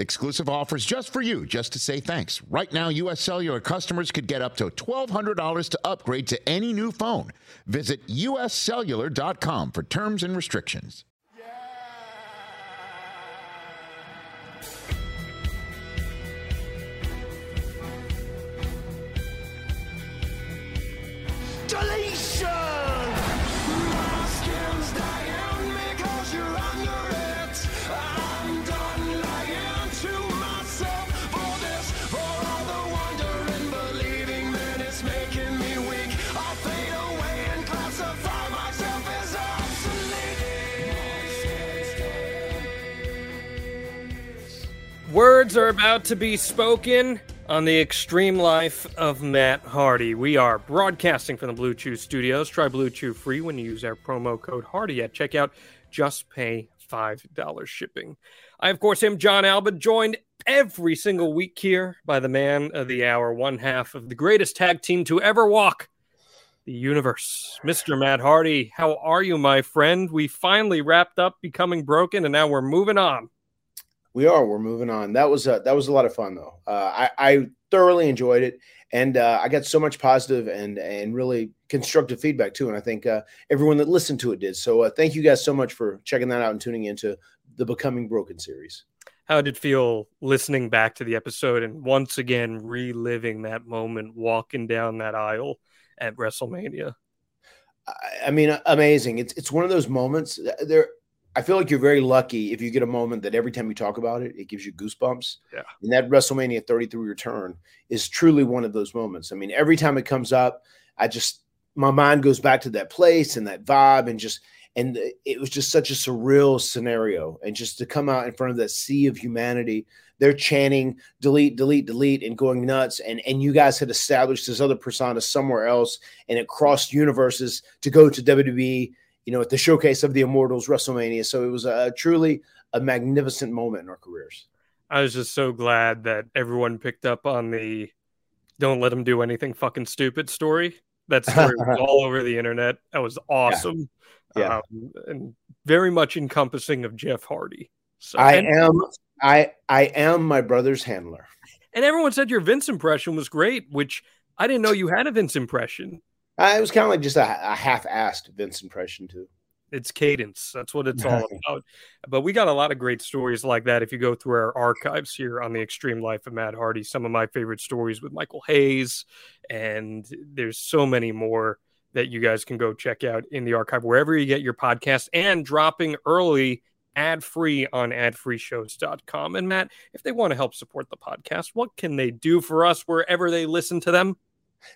Exclusive offers just for you, just to say thanks. Right now, U.S. Cellular customers could get up to $1,200 to upgrade to any new phone. Visit uscellular.com for terms and restrictions. My Words are about to be spoken on the extreme life of Matt Hardy. We are broadcasting from the Blue Chew studios. Try Blue Chew free when you use our promo code Hardy at checkout. Just pay $5 shipping. I, of course, am Jon Alba, joined every single week here by the man of the hour, one half of the greatest tag team to ever walk the universe, Mr. Matt Hardy. How are you, my friend? We finally wrapped up Becoming Broken, and now we're moving on. We are. We're moving on. That was a, that was a lot of fun though. Uh, I, I thoroughly enjoyed it, and uh, I got so much positive and and really constructive feedback too. And I think uh, everyone that listened to it did. So uh, thank you guys so much for checking that out and tuning into the Becoming Broken series. How did it feel listening back to the episode and once again reliving that moment walking down that aisle at WrestleMania? I, I mean, amazing. It's it's one of those moments. There, I feel like you're very lucky if you get a moment that every time you talk about it, it gives you goosebumps. Yeah. And that WrestleMania 33 return is truly one of those moments. I mean, every time it comes up, I just my mind goes back to that place and that vibe and just and it was just such a surreal scenario and just to come out in front of that sea of humanity they're chanting delete delete delete and going nuts and and you guys had established this other persona somewhere else and it crossed universes to go to WWE you know at the showcase of the immortals WrestleMania so it was a truly a magnificent moment in our careers I was just so glad that everyone picked up on the don't let them do anything fucking stupid story. That story was all over the internet. That was awesome. Yeah. Um, and very much encompassing of Jeff Hardy. So, I and, am I I am my brother's handler and everyone said your Vince impression was great, which I didn't know you had a Vince impression. Uh, it was kind of like just a, a half-assed Vince impression too. It's cadence. That's what it's all about. But we got a lot of great stories like that. If you go through our archives here on the Extreme Life of Matt Hardy, some of my favorite stories with Michael Hayes, and there's so many more that you guys can go check out in the archive wherever you get your podcast and dropping early ad free on adfreeshows.com. And Matt, if they want to help support the podcast, what can they do for us wherever they listen to them?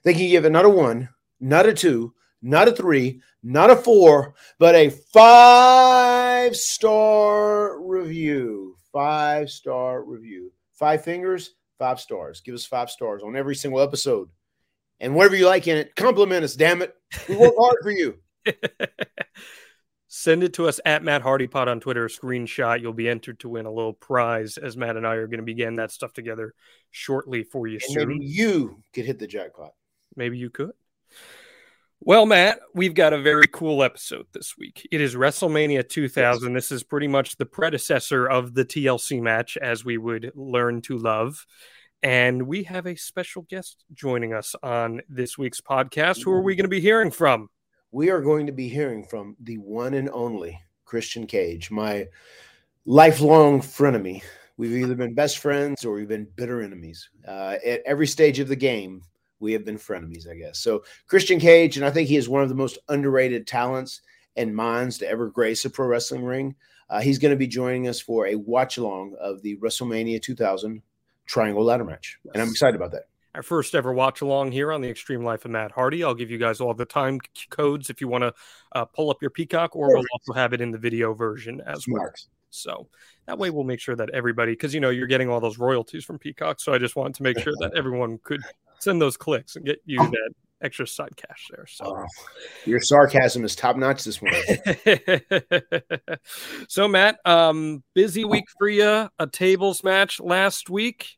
They can give another one, not a two, not a three, not a four, but a five star review. Five star review. Five fingers, five stars. Give us five stars on every single episode. And whatever you like in it, compliment us, damn it. We work hard for you. Send it to us at Matt Hardy Pod on Twitter. Screenshot. You'll be entered to win a little prize as Matt and I are going to be getting that stuff together shortly for you And soon. maybe you could hit the jackpot. Maybe you could. Well, Matt, we've got a very cool episode this week. It is WrestleMania 2000. This is pretty much the predecessor of the TLC match, as we would learn to love. And we have a special guest joining us on this week's podcast. Who are we going to be hearing from? we are going to be hearing from the one and only Christian Cage, my lifelong frenemy. We've either been best friends or we've been bitter enemies. Uh, at every stage of the game, we have been frenemies, I guess. So, Christian Cage, and I think he is one of the most underrated talents and minds to ever grace a pro wrestling ring. Uh, he's going to be joining us for a watch along of the WrestleMania 2000 Triangle Ladder match. And I'm excited about that. Our first ever watch along here on the Extreme Life of Matt Hardy. I'll give you guys all the time codes if you want to uh, pull up your Peacock, or we'll also have it in the video version as well. So that way we'll make sure that everybody, because you know you're getting all those royalties from Peacock. So I just wanted to make sure that everyone could send those clicks and get you that extra side cash there. So. Oh, your sarcasm is top notch this morning. so Matt, um, busy week for you. A tables match last week.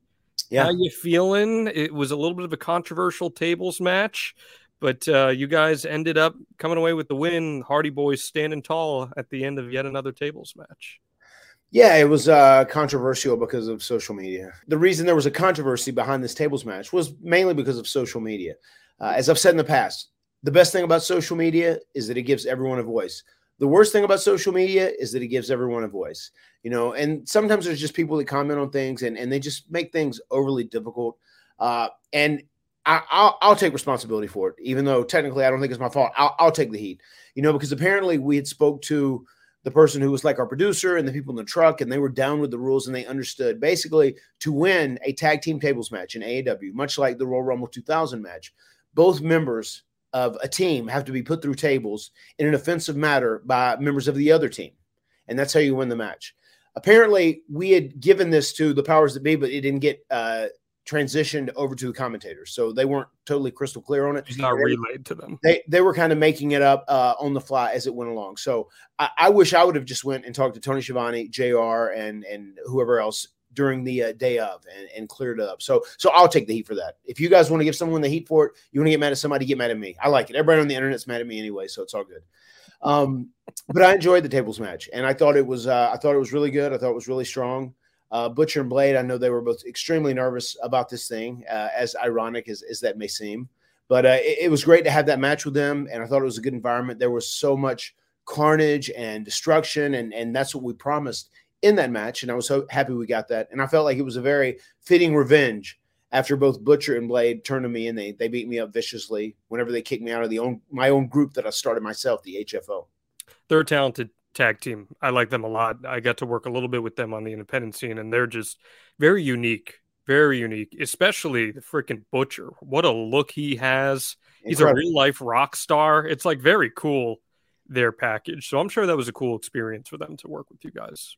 Yeah. How you feeling? It was a little bit of a controversial tables match, but uh, you guys ended up coming away with the win. Hardy Boys standing tall at the end of yet another tables match. Yeah, it was uh, controversial because of social media. The reason there was a controversy behind this tables match was mainly because of social media. Uh, as I've said in the past, the best thing about social media is that it gives everyone a voice. The worst thing about social media is that it gives everyone a voice. You know, and sometimes there's just people that comment on things and, and they just make things overly difficult. Uh, and I, I'll, I'll take responsibility for it, even though technically I don't think it's my fault. I'll, I'll take the heat, you know, because apparently we had spoke to the person who was like our producer and the people in the truck, and they were down with the rules and they understood basically to win a tag team tables match in AEW, much like the Royal Rumble 2000 match, both members of a team have to be put through tables in an offensive matter by members of the other team. And that's how you win the match. Apparently, we had given this to the powers that be, but it didn't get uh, transitioned over to the commentators. So they weren't totally crystal clear on it. It's not They- relayed to them. they they were kind of making it up uh, on the fly as it went along. So I, I wish I would have just went and talked to Tony Schiavone, Jr. and and whoever else during the uh, day of and, and cleared it up. So so I'll take the heat for that. If you guys want to give someone the heat for it, you want to get mad at somebody, get mad at me. I like it. Everybody on the internet's mad at me anyway, so it's all good. Um, but I enjoyed the tables match, and I thought it was uh, I thought it was really good. I thought it was really strong. Uh, Butcher and Blade, I know they were both extremely nervous about this thing, uh, as ironic as, as that may seem. But uh, it, it was great to have that match with them, and I thought it was a good environment. There was so much carnage and destruction, and and that's what we promised in that match. And I was so happy we got that, and I felt like it was a very fitting revenge after both Butcher and Blade turned to me and they they beat me up viciously whenever they kicked me out of the own my own group that I started myself, the HFO. They're a talented tag team. I like them a lot. I got to work a little bit with them on the independent scene, and they're just very unique, very unique. Especially the freaking Butcher. What a look he has. He's a real life rock star. It's like very cool their package. So I'm sure that was a cool experience for them to work with you guys.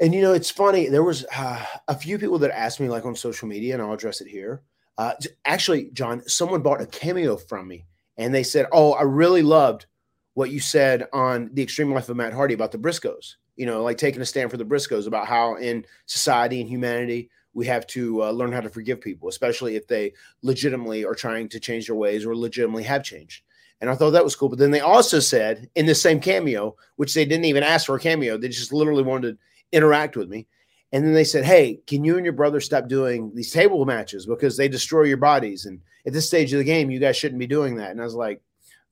And you know, it's funny. There was uh, a few people that asked me, like on social media, and I'll address it here. Uh, actually, John, someone bought a cameo from me, and they said, "Oh, I really loved what you said on the Extreme Life of Matt Hardy about the Briscoes. You know, like taking a stand for the Briscoes about how in society and humanity we have to uh, learn how to forgive people, especially if they legitimately are trying to change their ways or legitimately have changed." And I thought that was cool. But then they also said in the same cameo, which they didn't even ask for a cameo, they just literally wanted to interact with me. And then they said, Hey, can you and your brother stop doing these table matches because they destroy your bodies? And at this stage of the game, you guys shouldn't be doing that. And I was like,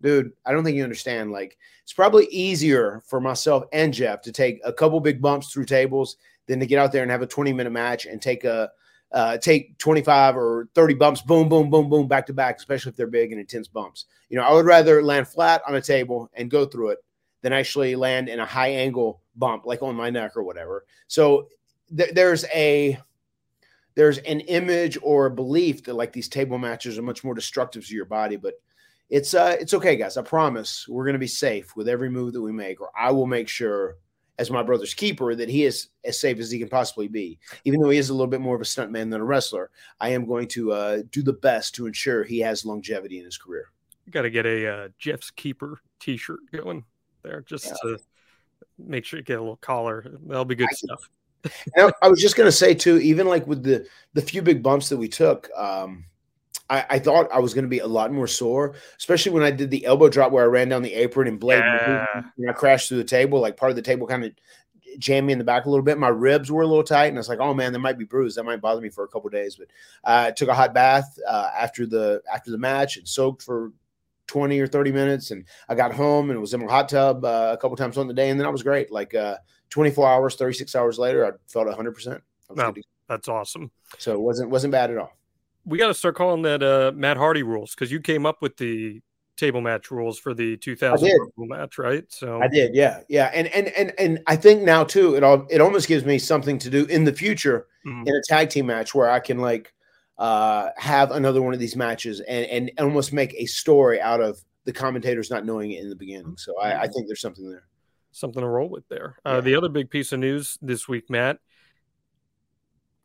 Dude, I don't think you understand. Like, it's probably easier for myself and Jeff to take a couple big bumps through tables than to get out there and have a 20 minute match and take a uh, take 25 or 30 bumps, boom, boom, boom, boom, back to back, especially if they're big and intense bumps. You know, I would rather land flat on a table and go through it than actually land in a high angle bump like on my neck or whatever. So th- there's a there's an image or a belief that like these table matches are much more destructive to your body, but it's uh it's okay, guys. I promise we're gonna be safe with every move that we make, or I will make sure as my brother's keeper that he is as safe as he can possibly be. Even though he is a little bit more of a stuntman than a wrestler, I am going to uh, do the best to ensure he has longevity in his career. Got to get a uh, Jeff's Keeper T-shirt going there just Yeah. to make sure you get a little collar. That'll be good I stuff. I was just gonna say too, even like with the the few big bumps that we took, um, I, I thought I was gonna be a lot more sore, especially when I did the elbow drop where I ran down the apron and blade Yeah. and I crashed through the table. Like part of the table kind of jammed me in the back a little bit. My ribs were a little tight, and I was like, "Oh man, that might be bruised. That might bother me for a couple days." But uh, I took a hot bath uh, after the after the match and soaked for. 20 or 30 minutes and I got home and was in my hot tub uh, a couple times on the day and then I was great like uh 24 hours 36 hours later I felt 100% I was Wow. That's awesome. so it wasn't wasn't bad at all. We got to start calling that uh, Matt Hardy rules because you came up with the table match rules for the 2000 match, right? So I did, yeah, yeah, and and and and I think now too, it all it almost gives me something to do in the future Mhm. in a tag team match where I can like uh have another one of these matches and and almost make a story out of the commentators not knowing it in the beginning. So I, I think there's something there. something to roll with there. Uh, Yeah. The other big piece of news this week, Matt,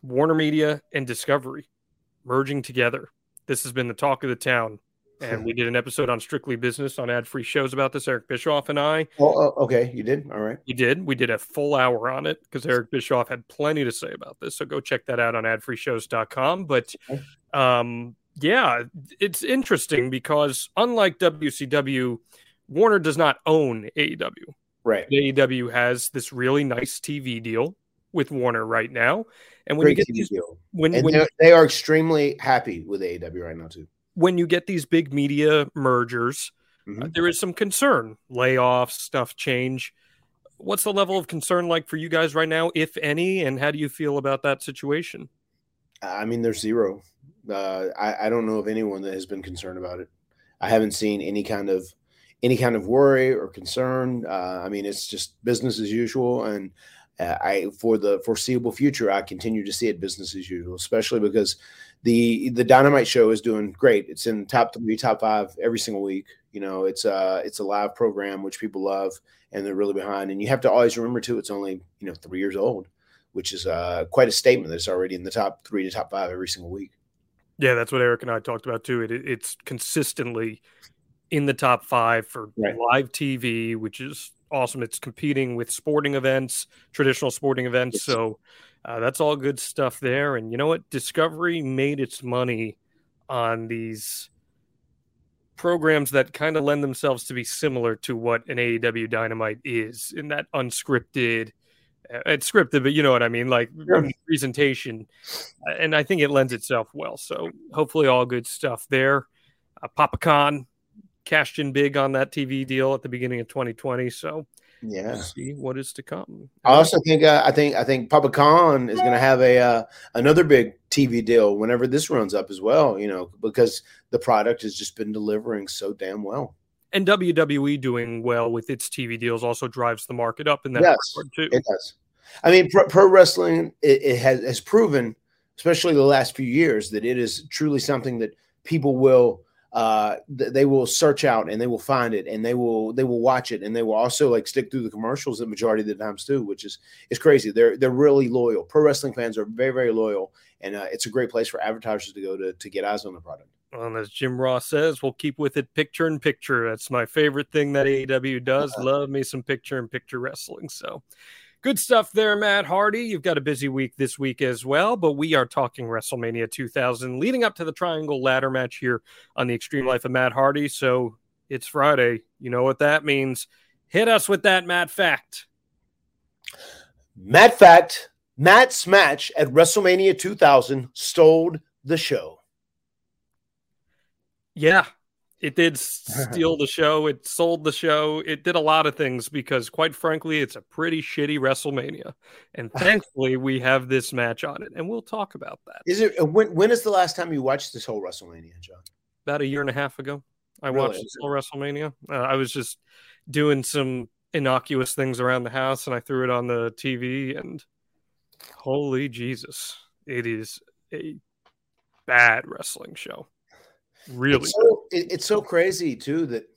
Warner Media and Discovery merging together This has been the talk of the town. And we did an episode on Strictly Business on ad free shows about this. Eric Bischoff and I. Oh, oh, okay, you did. All right. You did. We did a full hour on it because Eric Bischoff had plenty to say about this. So go check that out on adfreeshows.com. But um, yeah, it's interesting because unlike WCW, Warner does not own AEW. Right. AEW has this really nice TV deal with Warner right now. And when Great you get TV these, deal. when, And when, they're- extremely happy with AEW right now too. when you get these big media mergers, Mhm. uh, there is some concern, layoffs, stuff change. What's the level of concern like for you guys right now, if any, and how do you feel about that situation? I mean, there's zero. Uh, I, I don't know of anyone that has been concerned about it. I haven't seen any kind of any kind of worry or concern. Uh, I mean, it's just business as usual, and uh, I for the foreseeable future, I continue to see it business as usual, especially because the the Dynamite show is doing great. It's in top three, top five every single week. You know, it's a it's a live program which people love, and they're really behind. And you have to always remember too, it's only you know three years old, which is uh, quite a statement that it's already in the top three to top five every single week. Yeah, that's what Eric and I talked about too. It, it- it's consistently in the top five for Right. live TV, which is awesome. It's competing with sporting events, traditional sporting events. So uh, that's all good stuff there. And you know what? Discovery made its money on these programs that kind of lend themselves to be similar to what an AEW Dynamite is in that unscripted. uh, It's scripted, but you know what I mean, like Sure. presentation, and I think it lends itself well. So hopefully, all good stuff there. Uh, Papa Khan cashed in big on that TV deal at the beginning of 2020. So Yeah. we'll see what is to come. I also think uh, I think I think Papa Khan is going to have a uh, another big TV deal whenever this runs up as well. You know, because the product has just been delivering so damn well. and WWE doing well with its TV deals also drives the market up in that Yes, too. It does. I mean, pro, pro wrestling it, it has has proven, especially the last few years, that it is truly something that people will uh th- they will search out and they will find it and they will they will watch it and they will also like stick through the commercials the majority of the times too which is is crazy they're they're really loyal pro wrestling fans are very very loyal and uh, it's a great place for advertisers to go to to get eyes on the product And as Jim Ross says, we'll keep with it picture in picture. That's my favorite thing that AEW does. Love me some picture in picture wrestling. So good stuff there, Matt Hardy. You've got a busy week this week as well, but we are talking WrestleMania 2000 leading up to the Triangle Ladder match here on the Extreme Life of Matt Hardy. So it's Friday. You know what that means. Hit us with that, Matt Fact. matt fact matt's match at wrestlemania 2000 stole the show Yeah, it did steal the show. It sold the show. It did a lot of things because, quite frankly, it's a pretty shitty WrestleMania. And thankfully, we have this match on it, and we'll talk about that. is it when when is the last time you watched this whole wrestlemania john About a year and a half ago, I Really? watched this whole WrestleMania. Uh, I was just doing some innocuous things around the house, and I threw it on the TV, and holy Jesus, it is a bad wrestling show. Really, It's so, it- it's so crazy too that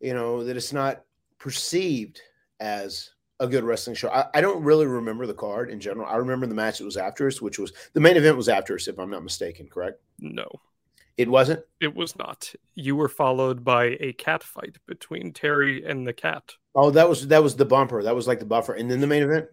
you know that it's not perceived as a good wrestling show. I, I don't really remember the card in general. I remember the match that was after us, which was the main event was after us, if I'm not mistaken. Correct? no. It wasn't. It was not. You were followed by a cat fight between Terri and the Kat. Oh, that was that was the bumper. That was like the buffer, and then the main event.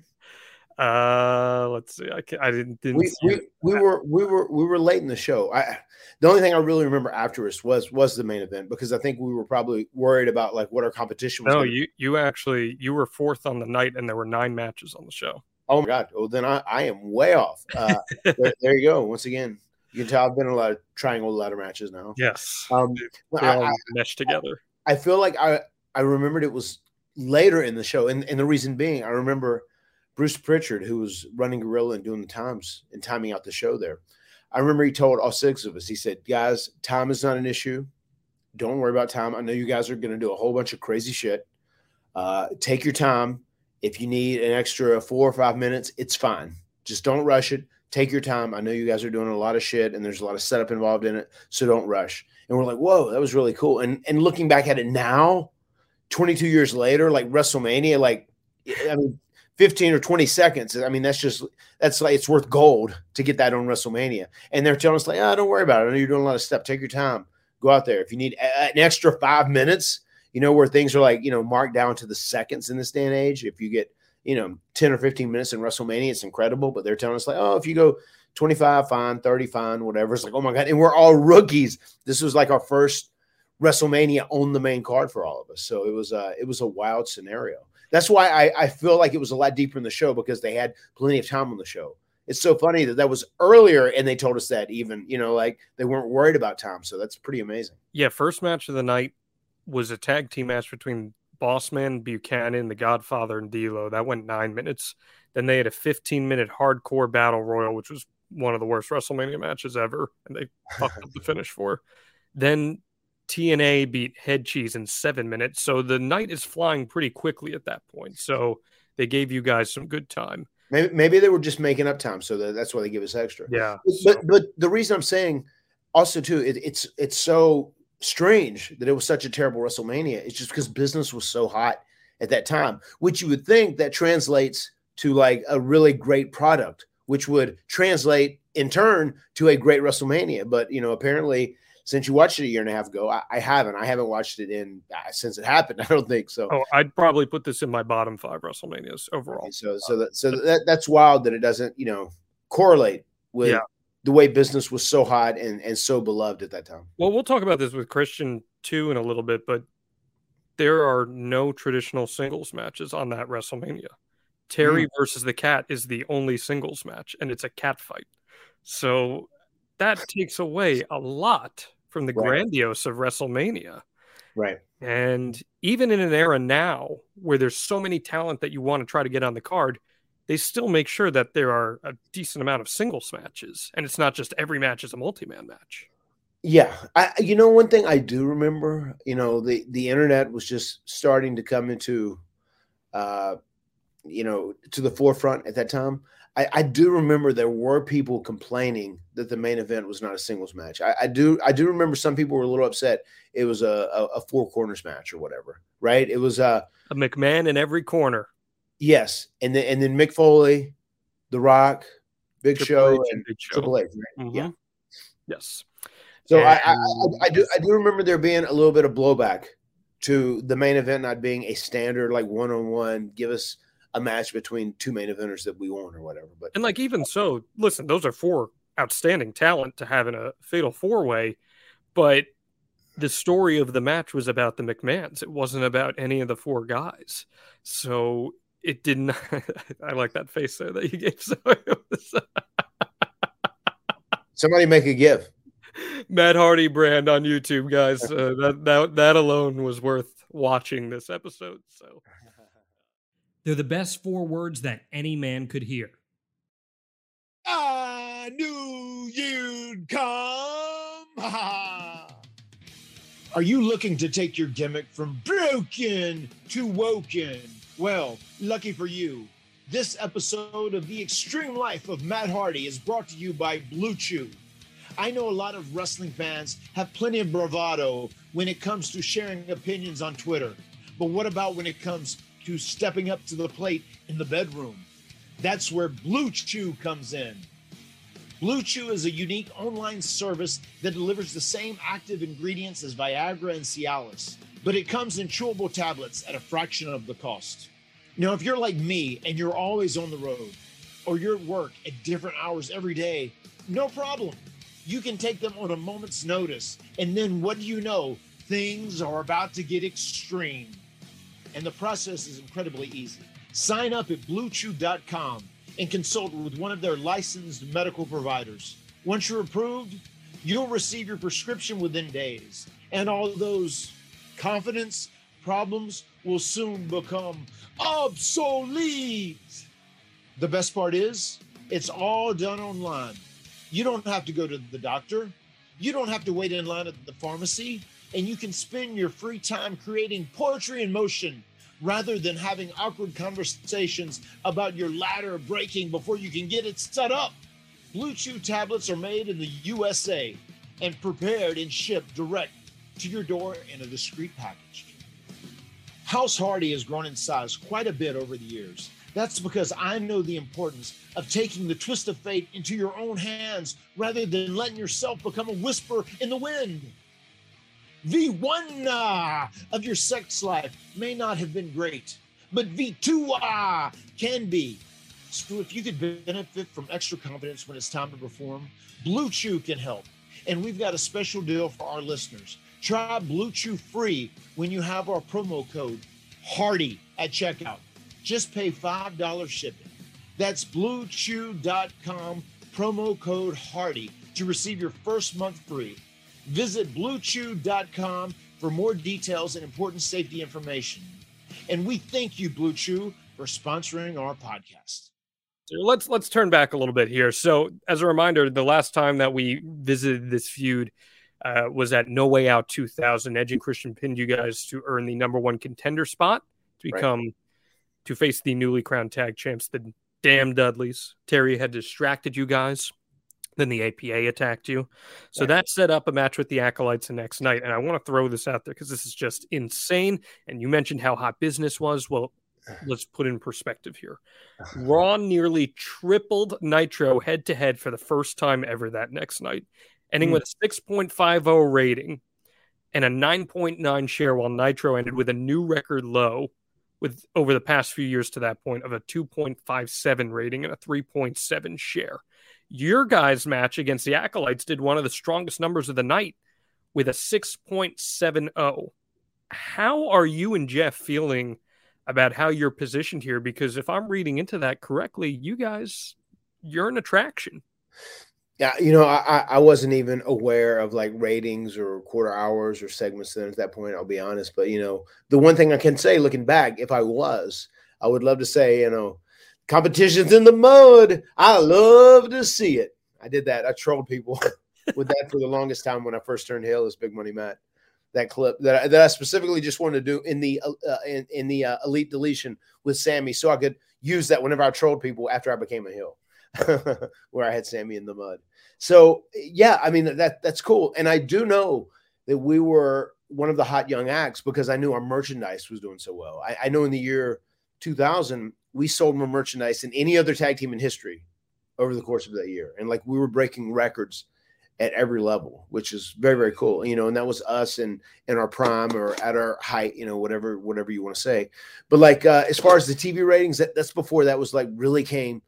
Uh, let's see. I, I didn't didn't We, we, we were we were we were late in the show. I the only thing I really remember after us was was the main event because I think we were probably worried about like what our competition was. No, gonna you you actually you were fourth on the night, and there were nine matches on the show. Oh my god! Oh, then I, I am way off. Uh, there, there you go. Once again, you can tell I've been in a lot of triangle ladder matches now. Yes, Um, they all I, meshed together. I feel like I I remembered it was later in the show, and, and the reason being, I remember Bruce Pritchard, who was running Gorilla and doing the times and timing out the show there. I remember he told all six of us, he said, "Guys, time is not an issue. Don't worry about time. I know you guys are going to do a whole bunch of crazy shit. Uh, take your time. If you need an extra four or five minutes, it's fine. Just don't rush it. Take your time. I know you guys are doing a lot of shit and there's a lot of setup involved in it, so don't rush." And we're like, "Whoa, that was really cool." And and looking back at it now, 22 years later, like WrestleMania, like I mean, 15 or 20 seconds. I mean, that's just that's like it's worth gold to get that on WrestleMania. And they're telling us like, oh, don't worry about it. I know you're doing a lot of stuff. Take your time. Go out there. If you need an extra five minutes, you know, where things are like, you know, marked down to the seconds in this day and age. If you get, you know, 10 or 15 minutes in WrestleMania, it's incredible. But they're telling us like, oh, if you go 25, fine, 30, fine, whatever. It's like, oh my God. And we're all rookies. This was like our first WrestleMania on the main card for all of us. So it was uh it was a wild scenario. That's why I, I feel like it was a lot deeper in the show because they had plenty of time on the show. It's so funny that that was earlier and they told us that even, you know, like they weren't worried about time. So that's pretty amazing. Yeah, first match of the night was a tag team match between Bossman, Buchanan, The Godfather, and D'Lo. That went nine minutes. Then they had a 15 minute hardcore battle royal, which was one of the worst WrestleMania matches ever, and they fucked up the finish for. Then T&A beat Head Cheese in seven minutes, so the night is flying pretty quickly at that point. So they gave you guys some good time. Maybe, maybe they were just making up time. So that, that's why they give us extra. Yeah, But, but the reason I'm saying also too, it, it's it's so strange that it was such a terrible WrestleMania. It's just because business was so hot at that time, which you would think that translates to like a really great product, which would translate in turn to a great WrestleMania. But you know, apparently, since you watched it a year and a half ago, I, I haven't. I haven't watched it in uh, since it happened. I don't think so. Oh, I'd probably put this in my bottom five WrestleManias overall. So so that so that that's wild that it doesn't you know correlate with Yeah. the way business was so hot and and so beloved at that time. Well, we'll talk about this with Christian too in a little bit, but there are no traditional singles matches on that WrestleMania. Terri Mm. versus the Kat is the only singles match, and it's a cat fight. So that takes away a lot from the Right. grandiose of WrestleMania. Right. And even in an era now where there's so many talent that you want to try to get on the card, they still make sure that there are a decent amount of singles matches, and it's not just every match is a multi-man match. Yeah, I you know one thing I do remember, you know, the the internet was just starting to come into uh you know, to the forefront at that time. I, I do remember there were people complaining that the main event was not a singles match. I, I do I do remember some people were a little upset it was a, a, a four corners match or whatever, right? It was uh A McMahon in every corner. yes, and then and then Mick Foley, The Rock, Big Triple Show, H and Big Show. Triple H, right? Yeah. Mhm. Yes. So I, I, I, I do I do remember there being a little bit of blowback to the main event not being a standard like one on one. Give us a match between two main eventers that we want or whatever. But And like even so, listen, those are four outstanding talent to have in a fatal four way, but the story of the match was about the McMahons. It wasn't about any of the four guys. So it didn't I like that face there that you gave. So was somebody make a give. Matt Hardy brand on YouTube, guys. Uh, that that that alone was worth watching this episode. So They're the best four words that any man could hear. Ah, I knew you'd come. Are you looking to take your gimmick from broken to woken? Well, lucky for you, this episode of The Extreme Life of Matt Hardy is brought to you by Blue Chew. I know a lot of wrestling fans have plenty of bravado when it comes to sharing opinions on Twitter. But what about when it comes to stepping up to the plate in the bedroom? That's where Blue Chew comes in. Blue Chew is a unique online service that delivers the same active ingredients as Viagra and Cialis, but it comes in chewable tablets at a fraction of the cost. Now, if you're like me and you're always on the road, or you're at work at different hours every day, no problem. You can take them on a moment's notice, and then what do you know? Things are about to get extreme. And the process is incredibly easy. Sign up at bluechew.com and consult with one of their licensed medical providers. Once you're approved, you'll receive your prescription within days. And all those confidence problems will soon become obsolete. The best part is, it's all done online. You don't have to go to the doctor. You don't have to wait in line at the pharmacy. And you can spend your free time creating poetry in motion rather than having awkward conversations about your ladder breaking before you can get it set up. Blue Chew tablets are made in the USA and prepared and shipped direct to your door in a discreet package. House Hardy has grown in size quite a bit over the years, That's because I know the importance of taking the twist of fate into your own hands rather than letting yourself become a whisper in the wind. V1 ah, of your sex life may not have been great, but V2 ah, can be. So if you could benefit from extra confidence when it's time to perform, Blue Chew can help. And we've got a special deal for our listeners. Try Blue Chew free when you have our promo code HARDY at checkout. Just pay $5 shipping. That's bluechew.com, promo code HARDY to receive your first month free. Visit bluechew.com for more details and important safety information. And we thank you, Blue Chew, for sponsoring our podcast. So let's let's turn back a little bit here. So, as a reminder, the last time that we visited this feud uh, was at No Way Out 2000. Edge and Christian pinned you guys to earn the number one contender spot to Right. become to face the newly crowned tag champs, the damn Dudleys. Terri had distracted you guys. Then the APA attacked you. So Right. that set up a match with the Acolytes the next night. And I want to throw this out there because this is just insane. And you mentioned how hot business was. Well, let's put in perspective here. Raw nearly tripled Nitro head to head for the first time ever that next night, ending Hmm. with a 6.50 rating and a 9.9 share, while Nitro ended with a new record low with over the past few years to that point of a 2.57 rating and a 3.7 share. Your guys' match against the Acolytes did one of the strongest numbers of the night with a 6.70. How are you and Jeff feeling about how you're positioned here? Because if I'm reading into that correctly, you guys, you're an attraction. Yeah, you know, I I- wasn't even aware of like ratings or quarter hours or segments then at that point. I'll be honest, but you know, the one thing I can say, looking back, if I was, I would love to say, you know, competitions in the mud. I love to see it. I did that. I trolled people with that for the longest time when I first turned heel as Big Money Matt. That clip that I, that I specifically just wanted to do in the uh, uh, in, in the uh, elite deletion with Sammy, so I could use that whenever I trolled people after I became a heel, where I had Sammy in the mud. So yeah, I mean that that's cool, and I do know that we were one of the hot young acts because I knew our merchandise was doing so well. I, I know in the year 2000 we sold more merchandise than any other tag team in history over the course of that year, and like we were breaking records at every level, which is very very cool. You know, and that was us in in our prime or at our height, you know, whatever whatever you want to say. But like uh, as far as the TV ratings, that, that's before that was like really came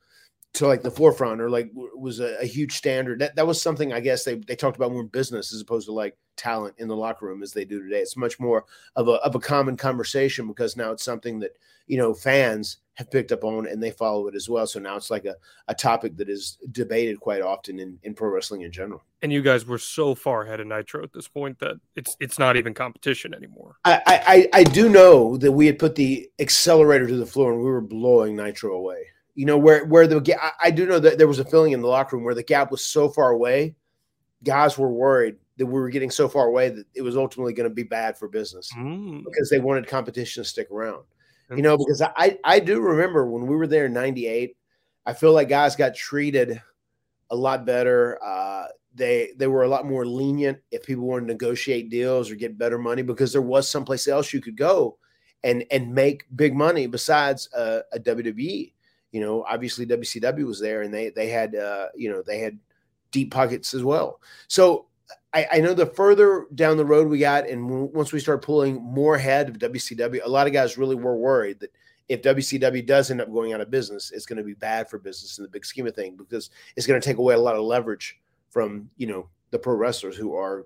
to like the forefront or like was a, a huge standard. That that was something I guess they they talked about more in business as opposed to like talent in the locker room as they do today. It's much more of a of a common conversation because now it's something that you know fans have picked up on and they follow it as well. So now it's like a, a topic that is debated quite often in, in pro wrestling in general. And you guys were so far ahead of Nitro at this point that it's it's not even competition anymore. I, I I- do know that we had put the accelerator to the floor and we were blowing Nitro away. You know where where the I- I do know that there was a feeling in the locker room where the gap was so far away, guys were worried that we were getting so far away that it was ultimately going to be bad for business Mm. because they wanted competition to stick around. You know, because I I do remember when we were there in '98, I feel like guys got treated a lot better. Uh, they they were a lot more lenient if people wanted to negotiate deals or get better money because there was someplace else you could go and and make big money besides uh, a WWE. You know, obviously WCW was there and they they had uh, you know they had deep pockets as well. So I, I know the further down the road we got, and once we start pulling more ahead of WCW, a lot of guys really were worried that if WCW does end up going out of business, it's going to be bad for business in the big scheme of things because it's going to take away a lot of leverage from you know the pro wrestlers who are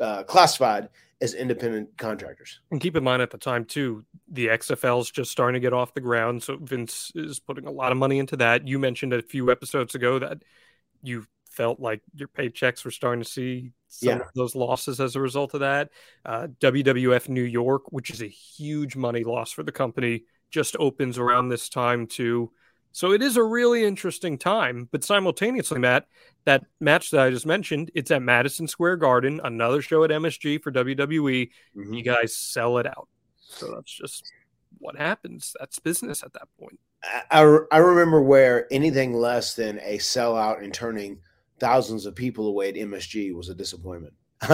uh, classified as independent contractors. And keep in mind at the time too, the XFL is just starting to get off the ground. So Vince is putting a lot of money into that. You mentioned a few episodes ago that you felt like your paychecks were starting to see some Yeah. of those losses as a result of that. Uh, WWF New York, which is a huge money loss for the company, just opens around this time too. So it is a really interesting time. But simultaneously, Matt, that match that I just mentioned, it's at Madison Square Garden, another show at MSG for WWE you guys sell it out. So that's just what happens. That's business at that point. I, I I remember where anything less than a sellout and turning thousands of people away at MSG was a disappointment.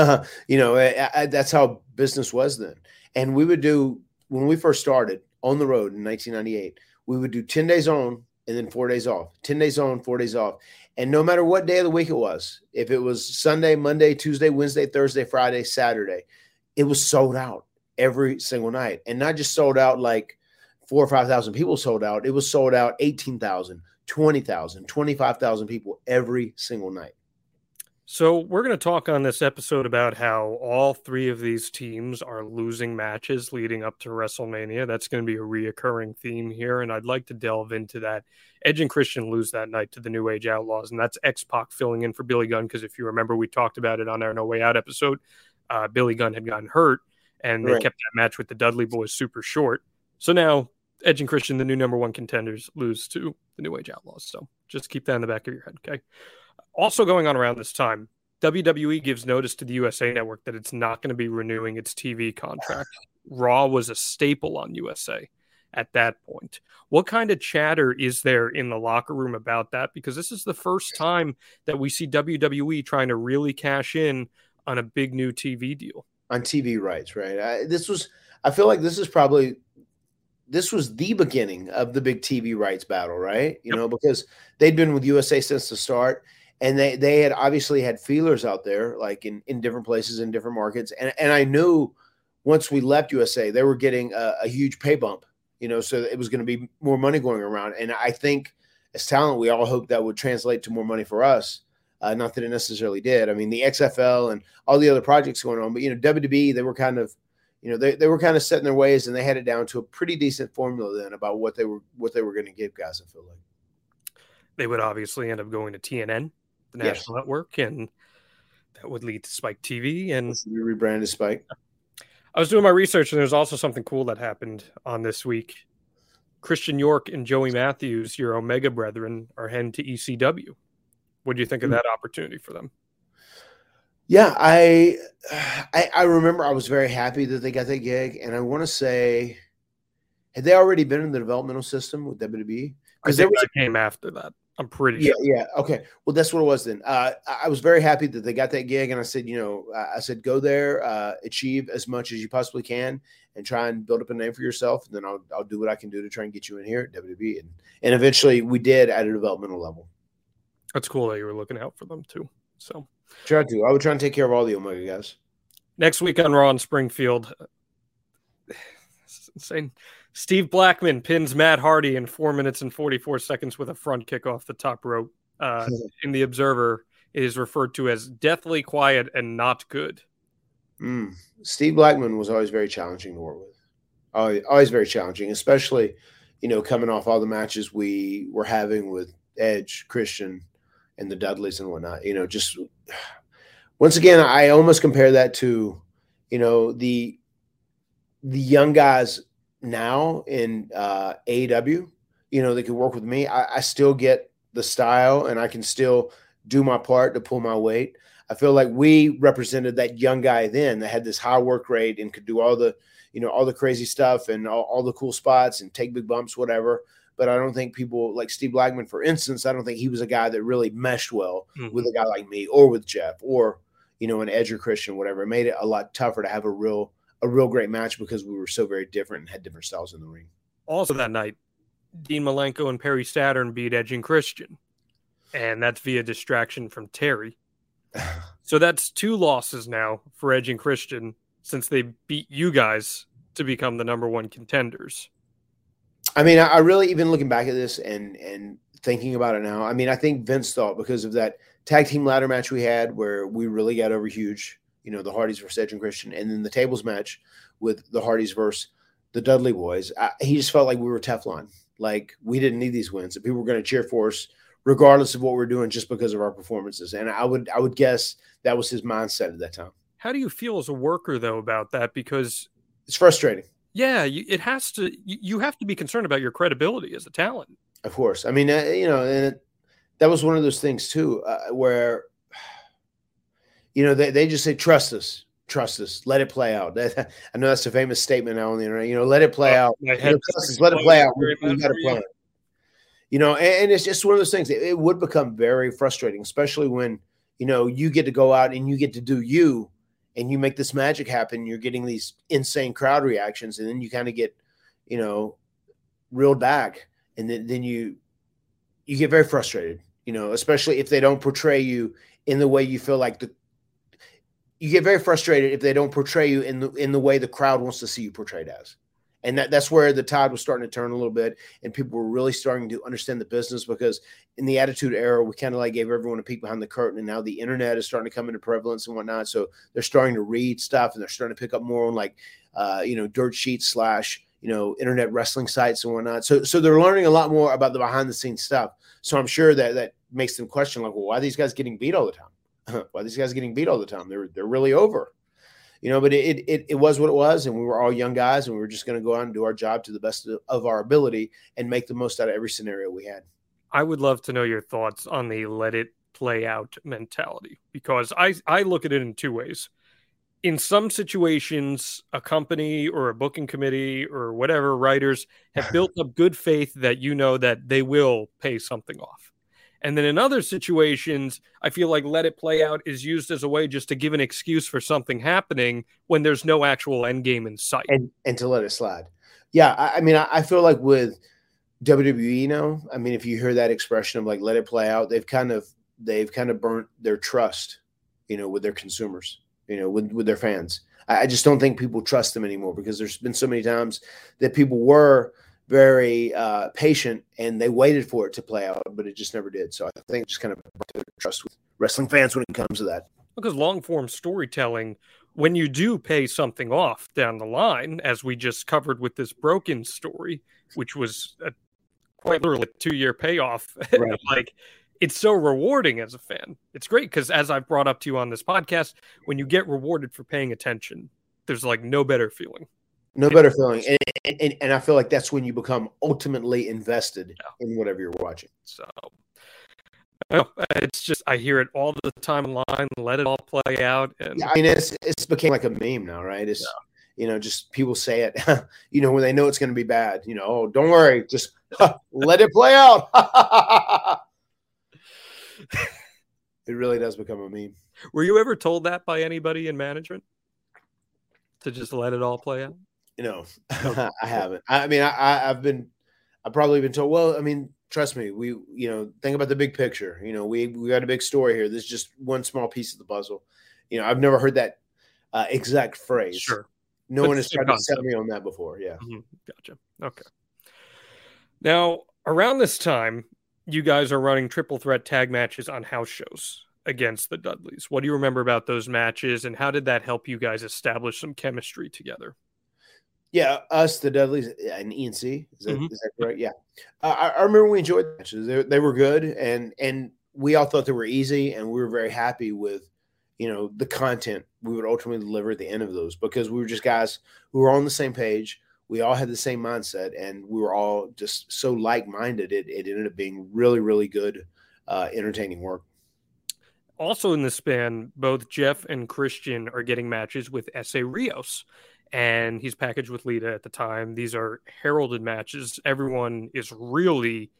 you know, I, I, that's how business was then. And we would do when we first started on the road in 1998. we would do 10 days on and then four days off, 10 days on, four days off. And no matter what day of the week it was, if it was Sunday, Monday, Tuesday, Wednesday, Thursday, Friday, Saturday, it was sold out every single night. And not just sold out like four or 5,000 people sold out, it was sold out 18,000, 20,000, 25,000 people every single night. So we're going to talk on this episode about how all three of these teams are losing matches leading up to WrestleMania. That's going to be a reoccurring theme here, and I'd like to delve into that. Edge and Christian lose that night to the New Age Outlaws, and that's X Pac filling in for Billy Gunn because if you remember, we talked about it on our No Way Out episode. Uh, Billy Gunn had gotten hurt, and they Right. kept that match with the Dudley Boys super short. So now Edge and Christian, the new number one contenders, lose to the New Age Outlaws. So just keep that in the back of your head, okay? Also going on around this time, WWE gives notice to the USA Network that it's not going to be renewing its TV contract. Raw was a staple on USA at that point. What kind of chatter is there in the locker room about that? Because this is the first time that we see WWE trying to really cash in on a big new TV deal. on TV rights, right? I, this was, I feel like this is probably, this was the beginning of the big TV rights battle, right? You Yep. know, because they'd been with USA since the start, and they they had obviously had feelers out there, like in in different places in different markets, and and I knew once we left USA, they were getting a, a huge pay bump, you know, so it was going to be more money going around, and I think as talent, we all hoped that would translate to more money for us. Uh, not that it necessarily did. I mean, the XFL and all the other projects going on, but you know, WWE, they were kind of, you know, they, they were kind of setting their ways and they had it down to a pretty decent formula then about what they were what they were going to give guys. I feel like. They would obviously end up going to TNN, the Yes. national network, and that would lead to Spike TV. And We rebranded Spike. I was doing my research, and there's also something cool that happened on this week. Christian York and Joey Matthews, your Omega brethren, are heading to ECW. What do you think of Hmm. that opportunity for them? Yeah, I, I I remember I was very happy that they got that gig, and I want to say, had they already been in the developmental system with WWE? Because there think was that came after that. I'm pretty yeah, sure. yeah. Okay. Well, that's what it was then. Uh, I was very happy that they got that gig, and I said, you know, I I said, go there, uh, achieve as much as you possibly can, and try and build up a name for yourself. And then I'll I'll do what I can do to try and get you in here at WWE. And and eventually we did at a developmental level. That's cool that you were looking out for them too. So Try to. I would try and take care of all the Omega guys. next week on Raw in Springfield, insane. Steve Blackman pins Matt Hardy in four minutes and 44 seconds with a front kick off the top rope. Uh, in the Observer, it is referred to as deathly quiet and not good. Mm. Steve Blackman was always very challenging to work with. Always, always very challenging, especially you know coming off all the matches we were having with Edge, Christian, and the Dudleys and whatnot. You know, just once again, I almost compare that to you know the the young guys now in uh, AEW. You know, they could work with me. I, I still get the style, and I can still do my part to pull my weight. I feel like we represented that young guy then that had this high work rate and could do all the, you know, all the crazy stuff and all, all the cool spots and take big bumps, whatever. But I don't think people like Steve Blackman, for instance, I don't think he was a guy that really meshed well Mhm. with a guy like me or with Jeff or, you know, an Edge or Christian, whatever. It made it a lot tougher to have a real, a real great match because we were so very different and had different styles in the ring. Also that night, Dean Malenko and Perry Saturn beat Edge and Christian, and that's via distraction from Terri. So that's two losses now for Edge and Christian since they beat you guys to become the number one contenders. I mean, I, I really even looking back at this and and thinking about it now. I mean, I think Vince thought because of that tag team ladder match we had where we really got over huge, you know, the Hardys versus Edge and Christian, and then the tables match with the Hardys versus the Dudley Boys. I, he just felt like we were Teflon, like we didn't need these wins, and people were going to cheer for us regardless of what we're doing just because of our performances. And I would I would guess that was his mindset at that time. How do you feel as a worker though about that? Because It's frustrating. Yeah, you, it has to. You, you have to be concerned about your credibility as a talent. Of course. I mean, uh, you know, and it, that was one of those things too, uh, where, you know, they, they just say, trust us, trust us, let it play out. I know that's a famous statement now on the internet, you know, let it play Oh, out. You know, us, let it play out. We, we got for you. You know, and, and it's just one of those things. It, it would become very frustrating, especially when, you know, you get to go out and you get to do you and you make this magic happen. You're getting these insane crowd reactions, and then you kind of get, you know, reeled back and then then you you get very frustrated. You know, especially if they don't portray you in the way you feel like the. You get very frustrated if they don't portray you in the in the way the crowd wants to see you portrayed as and that, that's where the tide was starting to turn a little bit and people were really starting to understand the business because in the attitude era we kind of like gave everyone a peek behind the curtain and now the internet is starting to come into prevalence and whatnot. So they're starting to read stuff and they're starting to pick up more on like uh, you know dirt sheets slash you know internet wrestling sites and whatnot. So so they're learning a lot more about the behind the scenes stuff. So i'm sure that that makes them question like well why are these guys getting beat all the time? Why are these guys getting beat all the time? They're they're really over you know, but it, it it was what it was, and we were all young guys, and we were just going to go out and do our job to the best of our ability and make the most out of every scenario we had. I would love to know your thoughts on the let it play out mentality because I I look at it in two ways. In some situations, a company or a booking committee or whatever writers have built up good faith that you know that they will pay something off. And then in other situations, I feel like let it play out is used as a way just to give an excuse for something happening when there's no actual end game in sight. and and to let it slide. Yeah, I, I mean, I, I feel like with WWE now, I mean, if you hear that expression of like "let it play out," they've kind of they've kind of burnt their trust, you know, with their consumers, you know, with with their fans. I, I just don't think people trust them anymore because there's been so many times that people were very uh, patient and they waited for it to play out, but it just never did. So I think just kind of trust with wrestling fans when it comes to that. because long form storytelling, when you do pay something off down the line, as we just covered with this broken story, which was a, quite literally a two year payoff, Right. like it's so rewarding as a fan. It's great because, as I've brought up to you on this podcast, when you get rewarded for paying attention, there's like no better feeling. No better feeling, and, and, and I feel like that's when you become ultimately invested in whatever you're watching. So I it's just I hear it all the time online. Let it all play out, and Yeah, I mean, it's it's became like a meme now, right? It's you know, just people say it, you know, when they know it's going to be bad. You know, oh, don't worry, just let it play out. it really does become a meme. were you ever told that by anybody in management to just let it all play out? You know, I haven't. I I mean, I, I I've been, I've probably been told. Well, I mean, trust me, we you know, think about the big picture. You know, we we got a big story here. This is just one small piece of the puzzle. You know, I've never heard that uh, exact phrase. Sure. No But one has it's the tried to sell me on that before. Yeah. Mhm, Gotcha. Okay. Now, around this time, you guys are running triple threat tag matches on house shows against the Dudleys. What do you remember about those matches, and how did that help you guys establish some chemistry together? Yeah, us, the Dudleys, and E&C. Is that, Mhm. is that correct? Yeah, uh, I, I remember we enjoyed the matches. They, they were good, and and we all thought they were easy, and we were very happy with, you know, the content we would ultimately deliver at the end of those because we were just guys who were on the same page. We all had the same mindset, and we were all just so like minded. It it ended up being really really good, uh, entertaining work. Also, in the span, both Jeff and Christian are getting matches with Essa Rios, and he's packaged with Lita at the time. These are heralded matches. Everyone is really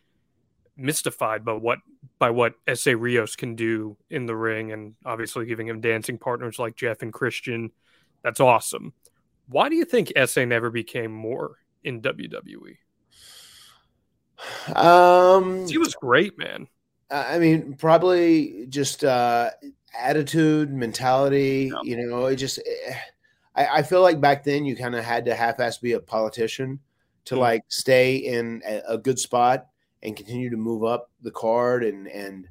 mystified by what by what Essa Rios can do in the ring, and obviously giving him dancing partners like Jeff and Christian. That's awesome. Why do you think Essa never became more in WWE? Um, He was great, man. I mean, probably just uh, attitude, mentality. Yeah. You know, it just. eh, I, I feel like back then you kind of had to half-ass be a politician to Mm. like stay in a, a good spot and continue to move up the card. And and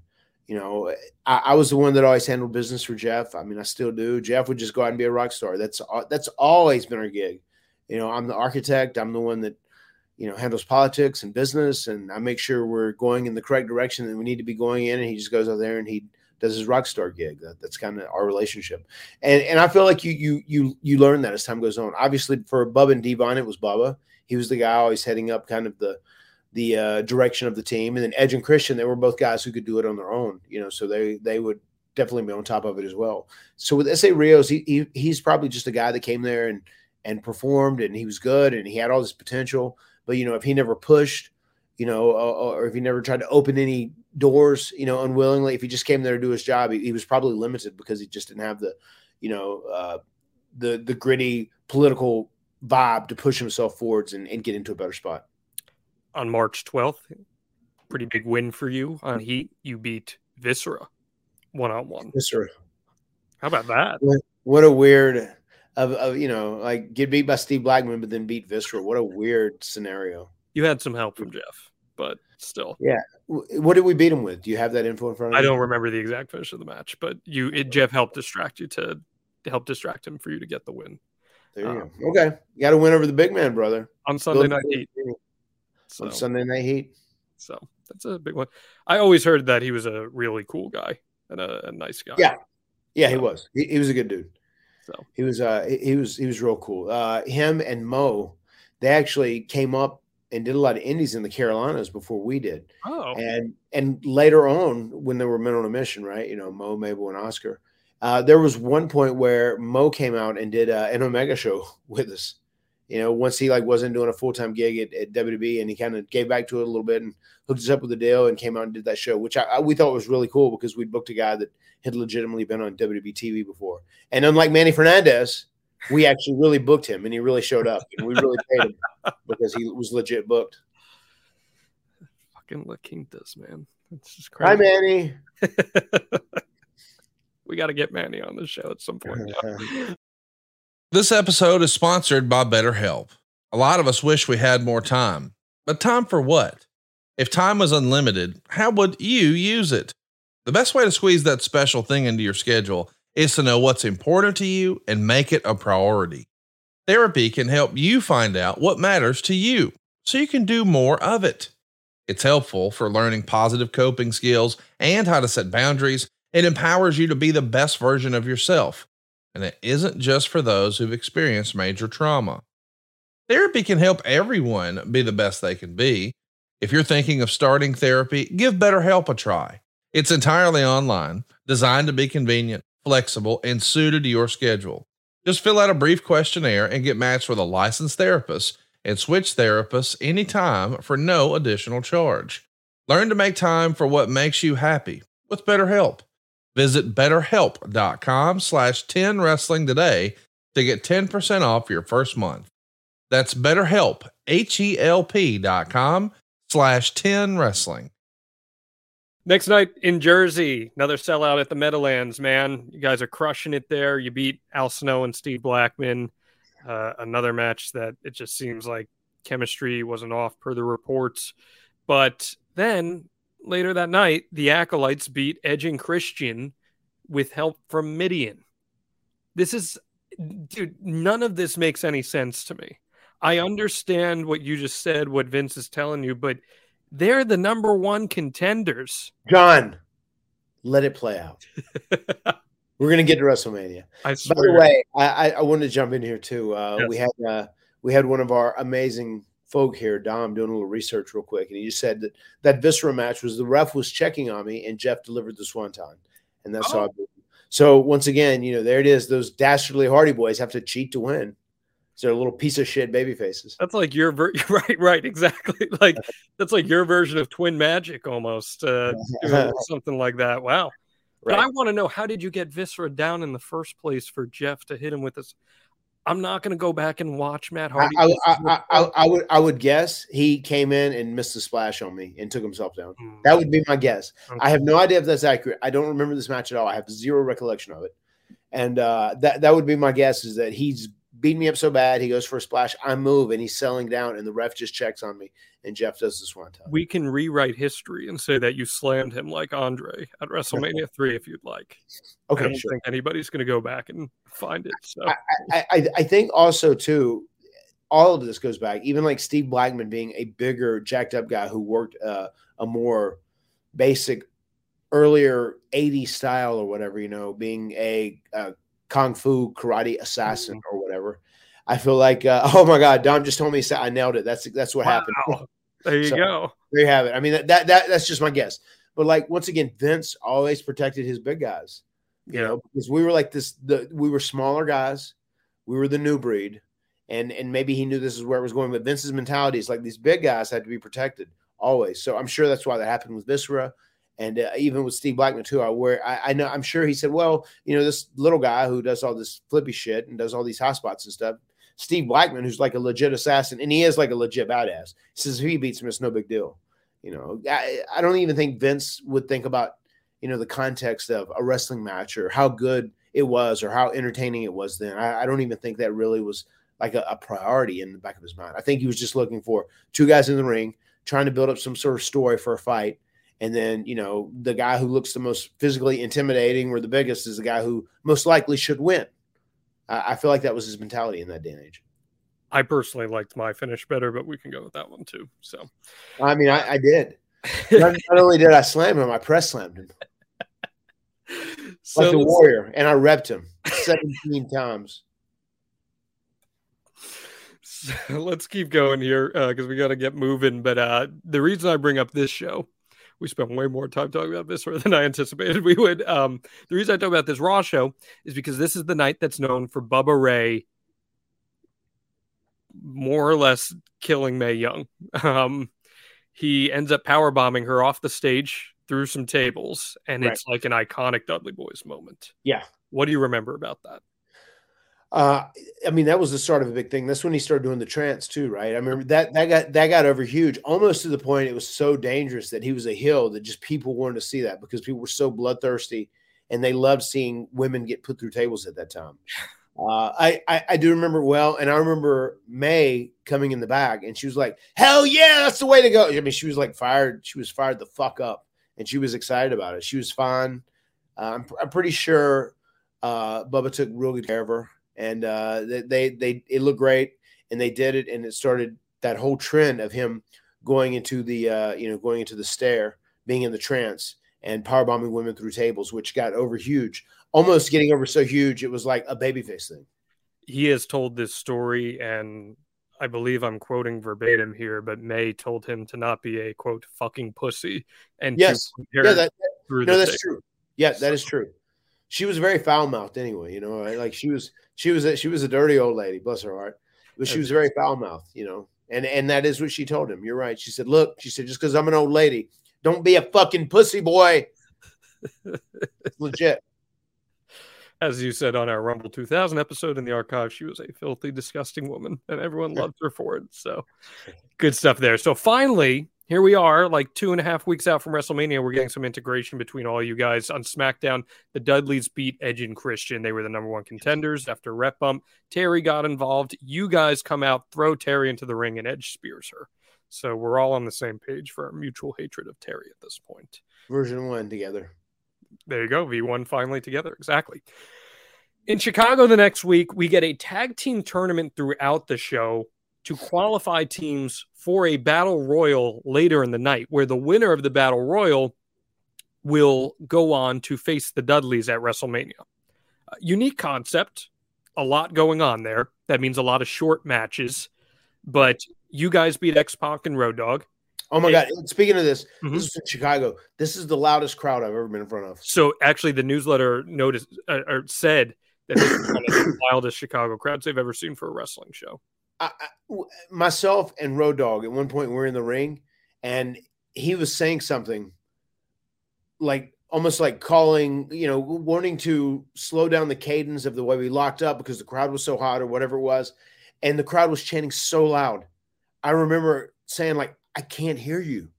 you know, I, I was the one that always handled business for Jeff. I mean, I still do. Jeff would just go out and be a rock star. That's that's always been our gig. You know, I'm the architect. I'm the one that you know handles politics and business and i make sure we're going in the correct direction that we need to be going in and he just goes out there and he does his rock star gig. That, that's kind of our relationship. And and i feel like you you you you learn that as time goes on. Obviously for bubba and devon it was bubba. He was the guy always heading up kind of the the uh, direction of the team. And then edge and christian they were both guys who could do it on their own you know so they they would definitely be on top of it as well. So with Essa Rios he, he he's probably just a guy that came there and and performed and he was good and he had all this potential. But you know, if he never pushed, you know, or, or if he never tried to open any doors, you know, unwillingly, if he just came there to do his job, he, he was probably limited because he just didn't have the, you know, uh, the the gritty political vibe to push himself forwards and, and get into a better spot. on March 12th. Pretty big win for you on Heat. You beat Viscera one on one. Sir. How about that? What a weird of, of you know like get beat by Steve Blackman, but then beat Viscera. What a weird scenario. You had some help from Jeff, but still. Yeah. What did we beat him with? Do you have that info in front of I you? I don't remember the exact finish of the match, but you it, Jeff helped distract you to, to help distract him for you to get the win There you Um, go. Okay, you got to win over the big man, brother. on Sunday Night Heat. So, On Sunday Night Heat. so that's a big one. I always heard that he was a really cool guy and a, a nice guy. Yeah. Yeah, he was. He, he was a good dude. So He was. Uh, he, he was. He was real cool. Uh, him and Mo, they actually came up and did a lot of indies in the Carolinas before we did. oh and and later on when they were men on a mission right you know mo mabel and oscar uh, there was one point where mo came out and did uh, an omega show with us. You know once he like wasn't doing a full-time gig at, at wwe and he kind of gave back to it a little bit and hooked us up with the deal and came out and did that show which I, I we thought was really cool because we booked a guy that had legitimately been on WB tv before. And unlike manny fernandez we actually really booked him and he really showed up and we really paid him because he was legit booked fucking La Quintas, man. It's just crazy. hi crazy. manny we got to get Manny on the show at some point. This episode is sponsored by BetterHelp. A lot of us wish we had more time, but time for what? If time was unlimited, how would you use it? The best way to squeeze that special thing into your schedule is to know what's important to you and make it a priority. Therapy can help you find out what matters to you so you can do more of it. It's helpful for learning positive coping skills and how to set boundaries. It empowers you to be the best version of yourself and it isn't just for those who've experienced major trauma. Therapy can help everyone be the best they can be. If you're thinking of starting therapy, give BetterHelp a try. It's entirely online, designed to be convenient, flexible, and suited to your schedule. Just fill out a brief questionnaire and get matched with a licensed therapist and switch therapists anytime for no additional charge. Learn to make time for what makes you happy with BetterHelp. Visit betterhelp.com slash 10 wrestling today to get 10% off your first month. That's betterhelp, H-E-L-P dot com slash 10 wrestling. Next night in Jersey, another sellout at the Meadowlands, man. You guys are crushing it there. You beat Al Snow and Steve Blackman. Uh, another match that it just seems like chemistry wasn't off per the reports. But then later that night, the Acolytes beat Edge and Christian with help from Mideon. This is, dude, none of this makes any sense to me. I understand what you just said, what Vince is telling you, but they're the number one contenders. Jon, let it play out. We're gonna get to WrestleMania. I By the way, I, I, I wanted to jump in here too. Uh, Yes. We had uh, we had one of our amazing folk here, Dom, doing a little research real quick, and he just said that that Viscera match was the ref was checking on me, and Jeff delivered the swanton, and that's how. I Oh. beat him. So once again, you know, there it is. Those dastardly Hardy boys have to cheat to win. So they're little piece of shit baby faces. that's like your ver- right, right, exactly. Like that's like your version of Twin Magic almost, uh, something like that. Wow. But I want to know how did you get Viscera down in the first place for Jeff to hit him with this? I'm not going to go back and watch Matt Hardy. I, I, I, I would I would guess he came in and missed a splash on me and took himself down. Hmm, That would be my guess. okay. I have no idea if that's accurate. I don't remember this match at all. I have zero recollection of it. And uh, that that would be my guess is that he's beating me up so bad. He goes for a splash. I move and he's selling down, and the ref just checks on me, and Jeff does this one time. we can rewrite history and say that you slammed him like Andre at WrestleMania three if you'd like. I Okay, don't sure. think anybody's going to go back and find it. So I, I, I think also too, all of this goes back. Even like Steve Blackman being a bigger, jacked up guy who worked uh, a more basic, earlier '80s style or whatever. You know, being a, uh kung fu karate assassin or whatever. I feel like, uh, oh my god, Dom just told me I nailed it. That's that's what happened. There you So- go. There you have it. I mean, that, that that that's just my guess. But like once again, Vince always protected his big guys. You Yeah. know, because we were like this. The we were smaller guys. We were the new breed, and and maybe he knew this is where it was going. But Vince's mentality is like these big guys had to be protected always. So I'm sure that's why that happened with Viscera, And uh, even with Steve Blackman too, I where I, I know I'm sure he said, well, you know, this little guy who does all this flippy shit and does all these hotspots and stuff, Steve Blackman, who's like a legit assassin, and he is like a legit badass. Says if he beats him, it's no big deal. You know, I, I don't even think Vince would think about, you know, the context of a wrestling match or how good it was or how entertaining it was then. I, I don't even think that really was like a, a priority in the back of his mind. I think he was just looking for two guys in the ring, trying to build up some sort of story for a fight. And then, you know, the guy who looks the most physically intimidating or the biggest is the guy who most likely should win. I, I feel like that was his mentality in that day and age. I personally liked my finish better, but we can go with that one too. So, I mean, I, I did. Not, not only did I slam him, I press slammed him so like the warrior, and I repped him 17 times. So let's keep going here because we got to get moving. But uh, the reason I bring up this show, we spent way more time talking about this than I anticipated we would. Um, the reason I talk about this Raw show is because this is the night that's known for Bubba Ray more or less killing Mae Young. Um, he ends up power bombing her off the stage through some tables, and Right. it's like an iconic Dudley Boys moment. Yeah. What do you remember about that? Uh, I mean, that was the start of a big thing. That's when he started doing the trance too, right? I remember that that got that got over huge, almost to the point it was so dangerous that he was a heel that just people wanted to see that because people were so bloodthirsty and they loved seeing women get put through tables at that time. Uh, I, I I do remember well, and I remember Mae coming in the back, and she was like, "Hell yeah, that's the way to go." I mean, she was like fired. She was fired the fuck up, and she was excited about it. She was fine. Uh, I'm, I'm pretty sure uh, Bubba took real good care of her, and uh, they, they it looked great, and they did it, and it started that whole trend of him going into the uh, you know going into the stair, being in the trance, and powerbombing women through tables, which got over huge, almost getting over so huge it was like a babyface thing. he has told this story and I believe I'm quoting verbatim here, but Mae told him to not be a quote fucking pussy and Yes. Yeah, that, no, that's tape. true. Yeah, that is true. She was very foul mouthed anyway, you know, like she was she was a, she was a dirty old lady, bless her heart, but she was very foul mouthed, you know, and and that is what she told him. You're right. She said, "Look," she said, "just because I'm an old lady, don't be a fucking pussy boy." Legit. As you said on our Rumble 2000 episode in the archive, she was a filthy, disgusting woman, and everyone loved her for it. So good stuff there. So finally, here we are, like two and a half weeks out from WrestleMania. We're getting some integration between all you guys on SmackDown. The Dudleys beat Edge and Christian. They were the number one contenders after ref bump. Terri got involved. You guys come out, throw Terri into the ring, and Edge spears her. So we're all on the same page for our mutual hatred of Terri at this point. Version one together. There you go. V1 finally together. Exactly. In Chicago the next week, we get a tag team tournament throughout the show to qualify teams for a battle royal later in the night, where the winner of the battle royal will go on to face the Dudleys at WrestleMania. Uh, unique concept, a lot going on there. That means a lot of short matches, but you guys beat X Pac and Road Dogg. Oh my god! Speaking of this, Mhm. this is in Chicago. This is the loudest crowd I've ever been in front of. So actually, the newsletter noticed uh, or said that this is one of the wildest Chicago crowds they've ever seen for a wrestling show. I, myself and Road Dogg at one point we were in the ring, and he was saying something like almost like calling, you know, wanting to slow down the cadence of the way we locked up because the crowd was so hot or whatever it was, and the crowd was chanting so loud. I remember saying like, "I can't hear you."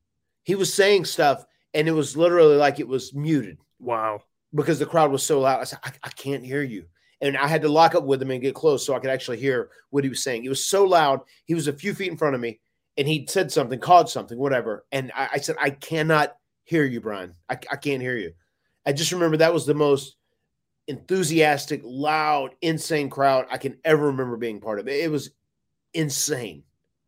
He was saying stuff, and it was literally like it was muted Wow. because the crowd was so loud. I said, I, I can't hear you. And I had to lock up with him and get close so I could actually hear what he was saying. It was so loud. He was a few feet in front of me and he said something, called something, whatever. And I, I said, I cannot hear you, Brian. I, I can't hear you. I just remember that was the most enthusiastic, loud, insane crowd I can ever remember being part of. It, it was insane.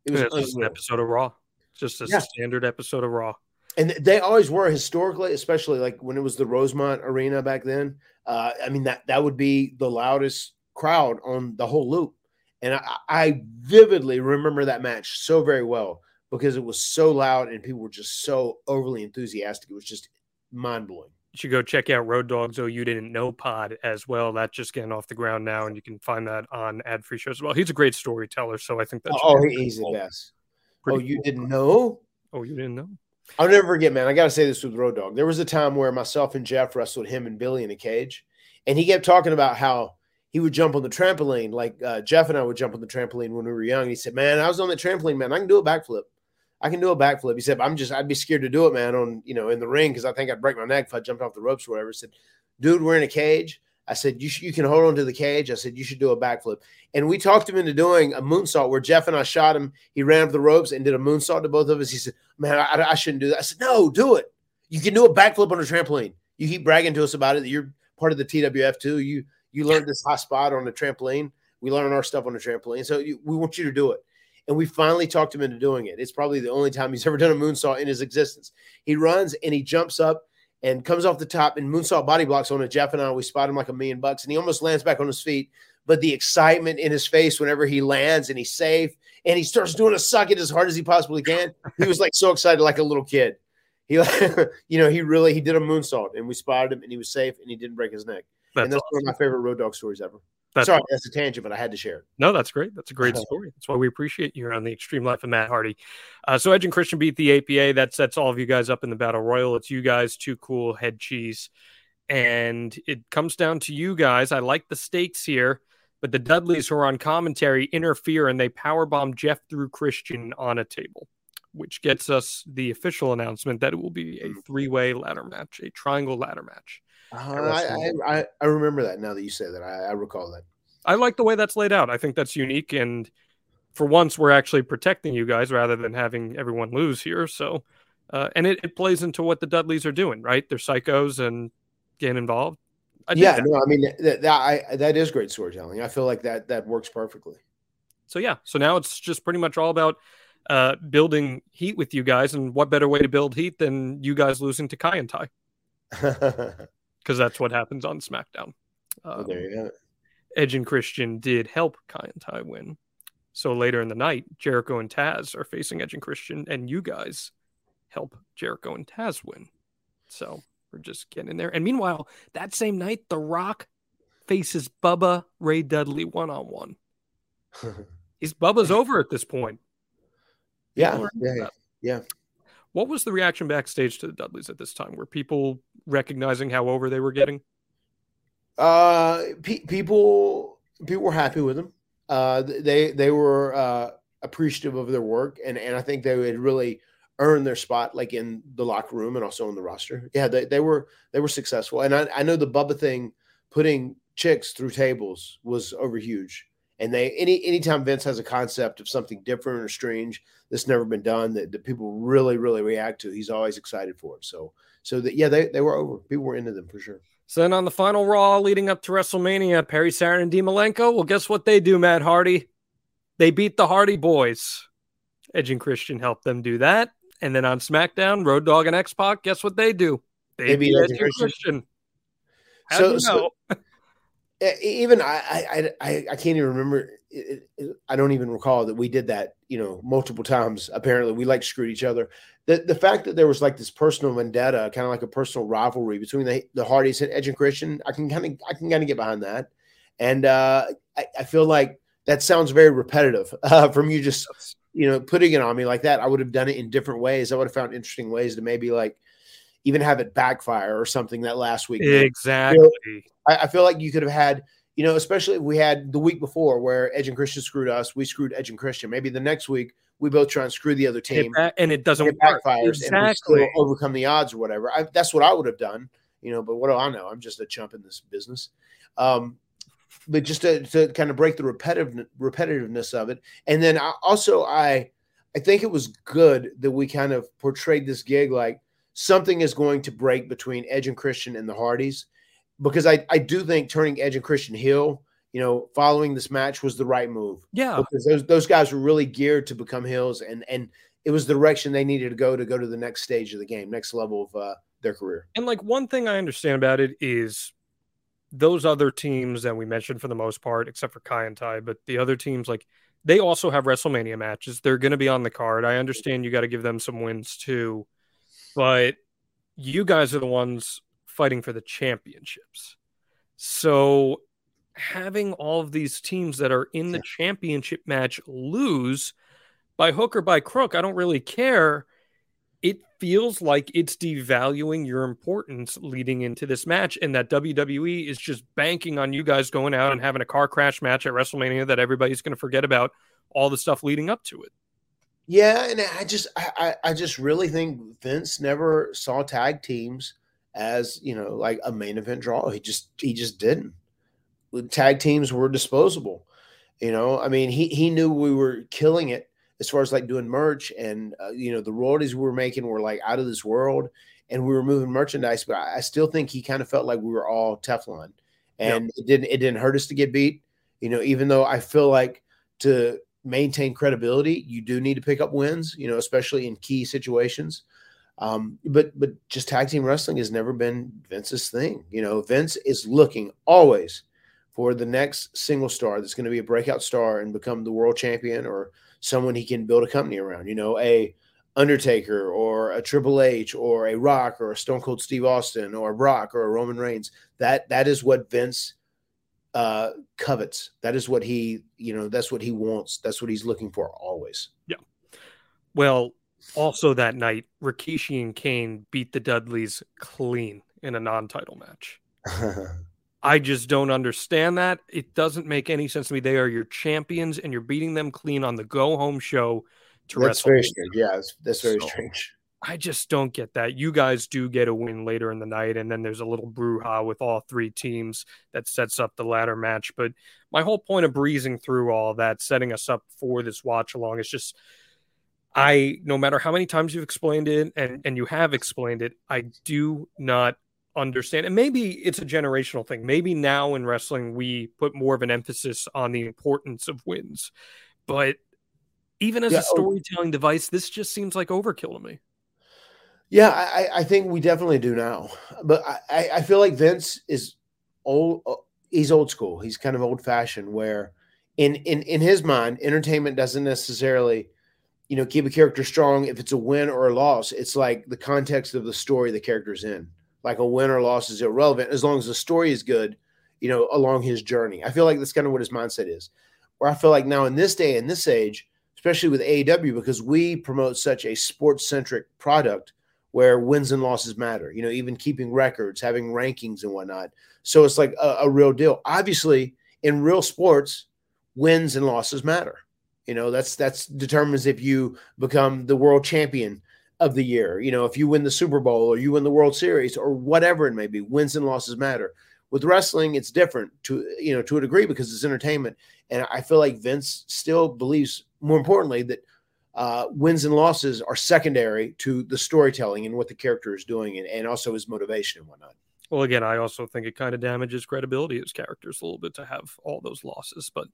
It was just an episode of Raw. Just a Yeah. standard episode of Raw. and they always were historically, especially like when it was the Rosemont Arena back then. Uh, I mean that that would be the loudest crowd on the whole loop, and I, I vividly remember that match so very well because it was so loud and people were just so overly enthusiastic. It was just mind blowing. You should go check out Road Dogg's Oh You Didn't Know Pod as well. That's just getting off the ground now, and you can find that on ad free shows as well. He's a great storyteller, so I think that's Oh, he- he's the best. Oh, you cool. didn't know? Oh, you didn't know? I'll never forget, man. I got to say this with Road Dogg. There was a time where myself and Jeff wrestled him and Billy in a cage, and he kept talking about how he would jump on the trampoline. Like uh, Jeff and I would jump on the trampoline when we were young. He said, "Man, I was on the trampoline, man. I can do a backflip. I can do a backflip." He said, "I'm just, I'd be scared to do it, man. On you know, in the ring because I think I'd break my neck if I jumped off the ropes or whatever." He said, "Dude, we're in a cage." I said, "You sh- you can hold on to the cage." I said, "You should do a backflip." And we talked him into doing a moonsault where Jeff and I shot him. He ran up the ropes and did a moonsault to both of us. He said, "Man, I, I shouldn't do that." I said, "No, do it. You can do a backflip on a trampoline. You keep bragging to us about it that you're part of the TWF too. You you learned this hot spot on the trampoline. We learn our stuff on the trampoline, so you, we want you to do it." And we finally talked him into doing it. It's probably the only time he's ever done a moonsault in his existence. He runs and he jumps up and comes off the top and moonsault body blocks on it. Jeff and I, we spot him like a million bucks, and he almost lands back on his feet. But the excitement in his face whenever he lands and he's safe and he starts doing a suck it as hard as he possibly can, he was like so excited, like a little kid. He, you know, he really he did a moonsault and we spotted him and he was safe and he didn't break his neck. That's and that's awesome. one of my favorite Road Dogg stories ever. That's Sorry, that's a tangent, but I had to share it. No, that's great. That's a great story. That's why we appreciate you on the Extreme Life of Matt Hardy. Uh, so Edge and Christian beat the APA. That sets all of you guys up in the Battle Royal. It's you guys, too cool, head cheese. And it comes down to you guys. I like the stakes here, but the Dudleys who are on commentary interfere and they powerbomb Jeff through Christian on a table, which gets us the official announcement that it will be a three way ladder match, a triangle ladder match. Uh, I, I, I I remember that now that you say that. I, I recall that. I like the way that's laid out. I think that's unique. And for once, we're actually protecting you guys rather than having everyone lose here. So, uh, and it, it plays into what the Dudleys are doing, right? They're psychos and getting involved. I yeah, that. no, I mean that, that I that is great storytelling. I feel like that that works perfectly. So, yeah. So now it's just pretty much all about uh, building heat with you guys. And what better way to build heat than you guys losing to Kaientai? Because that's what happens on SmackDown. Well, Um, there you have it. Edge and Christian did help Kaientai win. So later in the night, Jericho and Taz are facing Edge and Christian, and you guys help Jericho and Taz win. So we're just getting in there. And meanwhile, that same night, The Rock faces Bubba Ray Dudley one on one. He's Bubba's over at this point. yeah, People are into yeah, yeah. What was the reaction backstage to the Dudleys at this time? Were people recognizing how over they were getting? Uh, pe- people people were happy with them. Uh, they they were uh, appreciative of their work, and and I think they had really earned their spot, like in the locker room and also on the roster. Yeah, they, they were they were successful, and I, I know the Bubba thing, putting chicks through tables was over huge. And they any anytime Vince has a concept of something different or strange that's never been done that, that people really really react to, he's always excited for it. So so that yeah, they they were over. People were into them for sure. So then on the final Raw leading up to WrestleMania, Perry Saturn and Dean Malenko, well, guess what they do, Matt Hardy? They beat the Hardy Boys. Edge and Christian helped them do that. And then on SmackDown, Road Dogg and X Pac, guess what they do? They, They beat beat Edge and and Christian. How So- do you know? E- even I, I, I, I can't even remember. It, it, I don't even recall that we did that. You know, multiple times. Apparently, we like screwed each other. The the fact that there was like this personal vendetta, kind of like a personal rivalry between the the Hardys and Edge and Christian, I can kind of I can kind of get behind that. And uh, I, I feel like that sounds very repetitive uh, from you just you know putting it on me like that. I would have done it in different ways. I would have found interesting ways to maybe like even have it backfire or something that last week. Exactly. I, I feel like you could have had, you know, especially if we had the week before where Edge and Christian screwed us, we screwed Edge and Christian. Maybe the next week we both try and screw the other It team. ba- and it doesn't It work. backfires and we Exactly. overcome the odds or whatever. I, that's what I would have done, you know. But what do I know? I'm just a chump in this business. Um, but just to, to kind of break the repetitive repetitiveness of it, and then I, also I I think it was good that we kind of portrayed this gig like something is going to break between Edge and Christian and the Hardys, because I I do think turning Edge and Christian heel, you know, following this match was the right move Yeah. because those those guys were really geared to become heels and and it was the direction they needed to go to go to the next stage of the game, next level of uh, their career. And like one thing I understand about it is those other teams that we mentioned for the most part, except for Kaientai, but the other teams like they also have WrestleMania matches. They're going to be on the card. I understand you got to give them some wins too, but you guys are the ones fighting for the championships. So having all of these teams that are in the championship match lose by hook or by crook, I don't really care it feels like it's devaluing your importance leading into this match, and that WWE is just banking on you guys going out and having a car crash match at WrestleMania that everybody's going to forget about all the stuff leading up to it. Yeah, and I just I, I I just really think Vince never saw tag teams as you know like a main event draw. He just he just didn't. The Tag teams were disposable. You know, I mean, he he knew we were killing it as far as like doing merch, and uh, you know the royalties we were making were like out of this world, and we were moving merchandise. But I, I still think he kind of felt like we were all Teflon, and it didn't it didn't hurt us to get beat. You know, even though I feel like to maintain credibility, you do need to pick up wins, you know, especially in key situations. Um, but but just tag team wrestling has never been Vince's thing. You know, Vince is looking always for the next single star that's going to be a breakout star and become the world champion or someone he can build a company around. You know, a Undertaker or a Triple H or a Rock or a Stone Cold Steve Austin or a Brock or a Roman Reigns. That that is what Vince uh covets. That is what he, you know, that's what he wants. That's what he's looking for always. Yeah. Well, also that night, Rikishi and Kane beat the Dudleys clean in a non-title match. I just don't understand that. It doesn't make any sense to me. They are your champions, and you're beating them clean on the go-home show to that's very strange. Yeah, that's, that's very So- strange. I just don't get that. You guys do get a win later in the night, and then there's a little brouhaha with all three teams that sets up the ladder match. But my whole point of breezing through all that, setting us up for this watch along, is just I, no matter how many times you've explained it and, and you have explained it, I do not understand. And maybe it's a generational thing. Maybe now in wrestling, we put more of an emphasis on the importance of wins. But even as Yeah, a oh- storytelling device, this just seems like overkill to me. Yeah, I, I- think we definitely do now. But I, I- I feel like Vince is old. uh, He's old school. He's kind of old fashioned. Where in in in his mind, entertainment doesn't necessarily, you know, keep a character strong if it's a win or a loss. It's like the context of the story the character's in. Like a win or loss is irrelevant as long as the story is good. You know, along his journey. I feel like that's kind of what his mindset is. Where I feel like now in this day in this age, especially with AEW, because we promote such a sports centric product where wins and losses matter, you know, even keeping records, having rankings and whatnot. So it's like a, a real deal. Obviously, in real sports, wins and losses matter. You know, that's that's determines if you become the world champion of the year. You know, if you win the Super Bowl or you win the World Series or whatever it may be, wins and losses matter. With wrestling, it's different to you know to a degree because it's entertainment, and I feel like Vince still believes more importantly that uh, wins and losses are secondary to the storytelling and what the character is doing and, and also his motivation and whatnot. Well, again, I also think it kind of damages credibility as characters a little bit to have all those losses, but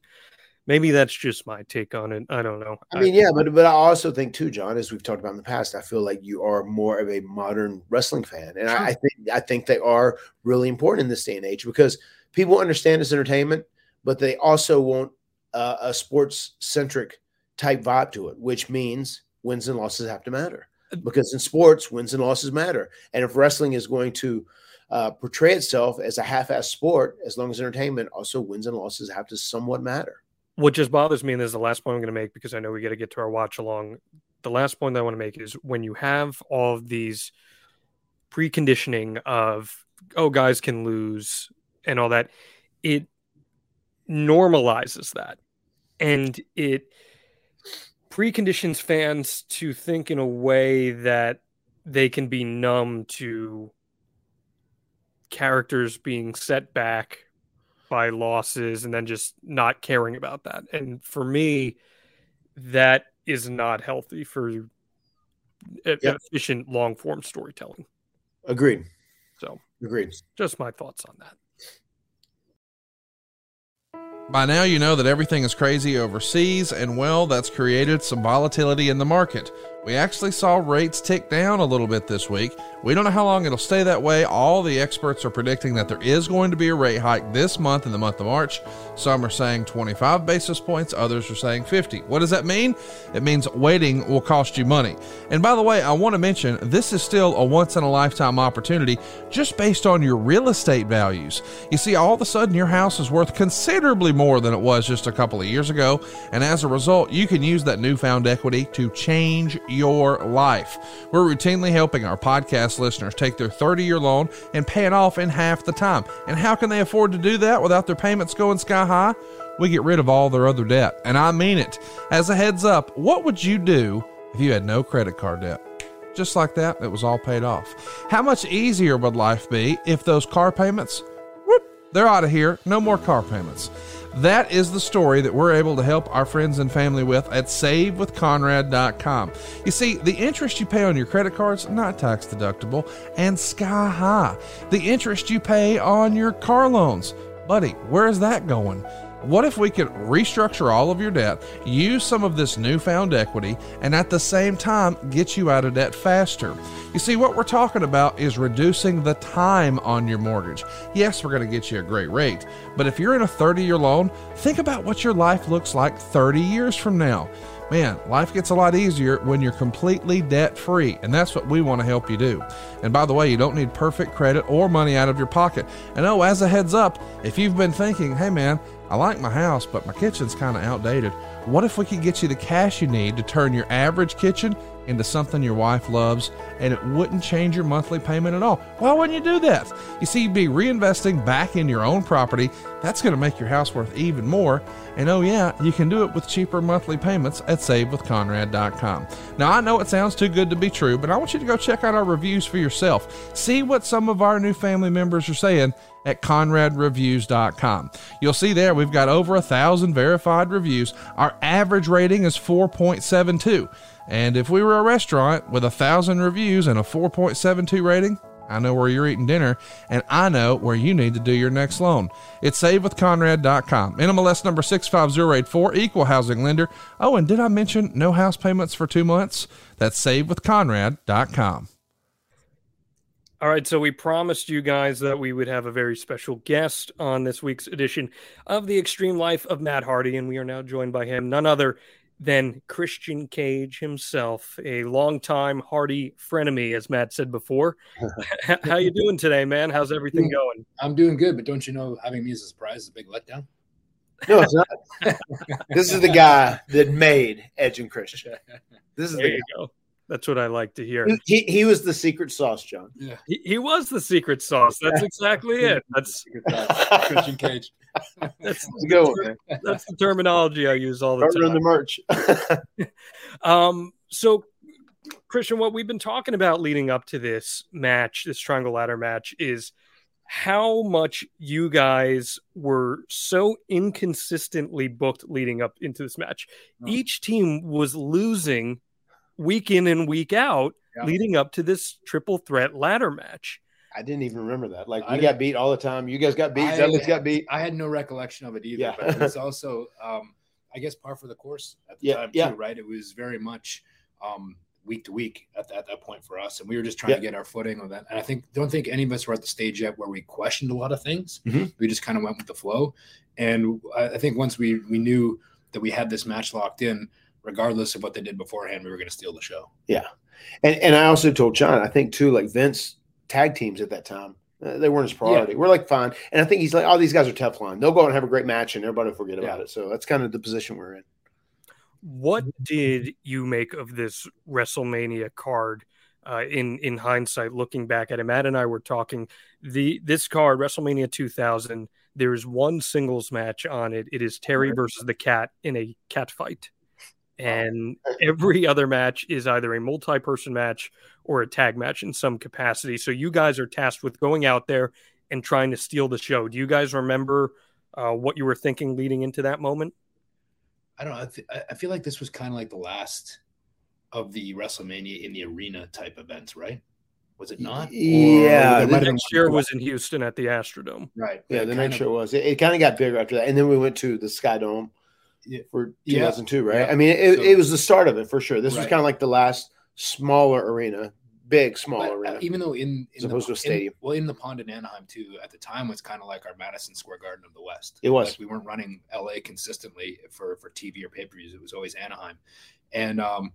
maybe that's just my take on it. I don't know. I mean, yeah, but but I also think too, Jon, as we've talked about in the past, I feel like you are more of a modern wrestling fan, and I, I think I think they are really important in this day and age because people understand it's entertainment, but they also want uh, a sports centric type vibe to it, which means wins and losses have to matter because in sports, wins and losses matter, and if wrestling is going to uh, portray itself as a half-ass sport, as long as entertainment, also wins and losses have to somewhat matter. What just bothers me, and this is the last point I'm going to make because I know we got to get to our watch along. The last point I want to make is when you have all of these preconditioning of, oh, guys can lose and all that, it normalizes that. And it preconditions fans to think in a way that they can be numb to characters being set back by losses and then just not caring about that. And for me, that is not healthy for Yep. efficient long form storytelling. Agreed. So, Agreed. just my thoughts on that. By now, you know that everything is crazy overseas, and well, that's created some volatility in the market. We actually saw rates tick down a little bit this week. We don't know how long it'll stay that way. All the experts are predicting that there is going to be a rate hike this month in the month of March. Some are saying 25 basis points, others are saying 50. What does that mean? It means waiting will cost you money. And by the way, I want to mention this is still a once in a lifetime opportunity just based on your real estate values. You see, all of a sudden your house is worth considerably more than it was just a couple of years ago. And as a result, you can use that newfound equity to change your life. We're routinely helping our podcast listeners take their 30 year loan and pay it off in half the time. And how can they afford to do that without their payments going sky high? We get rid of all their other debt. And I mean it. As a heads up, what would you do if you had no credit card debt? Just like that, it was all paid off. How much easier would life be if those car payments, whoop, they're out of here, no more car payments. That is the story that we're able to help our friends and family with at savewithconrad.com. You see, the interest you pay on your credit cards not tax deductible and sky high. The interest you pay on your car loans, buddy, where is that going? What if we could restructure all of your debt, use some of this newfound equity, and at the same time get you out of debt faster? You see, what we're talking about is reducing the time on your mortgage. Yes, we're going to get you a great rate, but if you're in a 30 year loan, think about what your life looks like 30 years from now. Man, life gets a lot easier when you're completely debt free, and that's what we want to help you do. And by the way, you don't need perfect credit or money out of your pocket. And oh, as a heads up, if you've been thinking, hey man, I like my house, but my kitchen's kind of outdated, what if we could get you the cash you need to turn your average kitchen into something your wife loves and it wouldn't change your monthly payment at all? Why wouldn't you do that? You see, you'd be reinvesting back in your own property. That's going to make your house worth even more. And oh, yeah, you can do it with cheaper monthly payments at savewithconrad.com. Now, I know it sounds too good to be true, but I want you to go check out our reviews for yourself. See what some of our new family members are saying at conradreviews.com. You'll see there we've got over a thousand verified reviews. Our average rating is 4.72. And if we were a restaurant with a thousand reviews and a 4.72 rating, I know where you're eating dinner, and I know where you need to do your next loan. It's savewithconrad.com. NMLS number 65084, equal housing lender. Oh, and did I mention no house payments for two months? That's savewithconrad.com. All right, so we promised you guys that we would have a very special guest on this week's edition of The Extreme Life of Matt Hardy, and we are now joined by him, none other than Christian Cage himself, a longtime Hardy frenemy, as Matt said before. How you doing today, man? How's everything going? I'm doing good, but don't you know having me as a surprise is a big letdown? No, it's not. this is the guy that made Edge and Christian. This is There the you go. That's what I like to hear. guy. He, he was the secret sauce, Jon. Yeah. He, he was the secret sauce. That's exactly it. That's Christian Cage. that's Let's go, man. that's the terminology I use all the Start running time. the merch. Um, so Christian, what we've been talking about leading up to this match, this triangle ladder match, is how much you guys were so inconsistently booked leading up into this match. Oh. Each team was losing week in and week out Yeah. leading up to this triple threat ladder match. I didn't even remember that. Like we didn't- got beat all the time. You guys got beat. I- got beat. I had no recollection of it either, Yeah. but it's also, um, I guess, par for the course at the Yeah, time yeah. too, right? It was very much um, week to week at, at that point for us, and we were just trying Yeah. to get our footing on that. And I think don't think any of us were at the stage yet where we questioned a lot of things. Mhm. We just kind of went with the flow, and I, I think once we we knew that we had this match locked in, regardless of what they did beforehand, we were going to steal the show. Yeah, and and I also told Jon, I think too, like Vince tag teams at that time, uh, they weren't his priority. We're like fine, and I think he's like, oh, these guys are Teflon. They'll go out and have a great match, and everybody will forget about it. So that's kind of the position we're in. What did you make of this WrestleMania card? Uh, in in hindsight, looking back at it, Matt and I were talking. The this card, WrestleMania 2000, there is one singles match on it. It is Terri versus the Kat in a cat fight, and every other match is either a multi-person match or a tag match in some capacity. So you guys are tasked with going out there and trying to steal the show. Do you guys remember uh, what you were thinking leading into that moment? I don't know. I, th- I- I feel like this was kind of like the last of the WrestleMania in the arena type events, right? Was it not? Yeah, there the might have been Next year was in Houston at the Astrodome. right. Yeah, It the kind next of- was. It, it kind of got bigger after that, and then we went to the Sky Dome Yeah. for Yeah. 2002, right? Yeah. I mean, it, So- it was the start of it for sure. This was kind of like the last smaller arena, big small But, uh, arena. even though in, As in opposed to a in- stadium. well, in the pond in Anaheim too, at the time was kind of like our Madison Square Garden of the West. It was. Like we weren't running LA consistently for for TV or pay per views. It was always Anaheim, and um,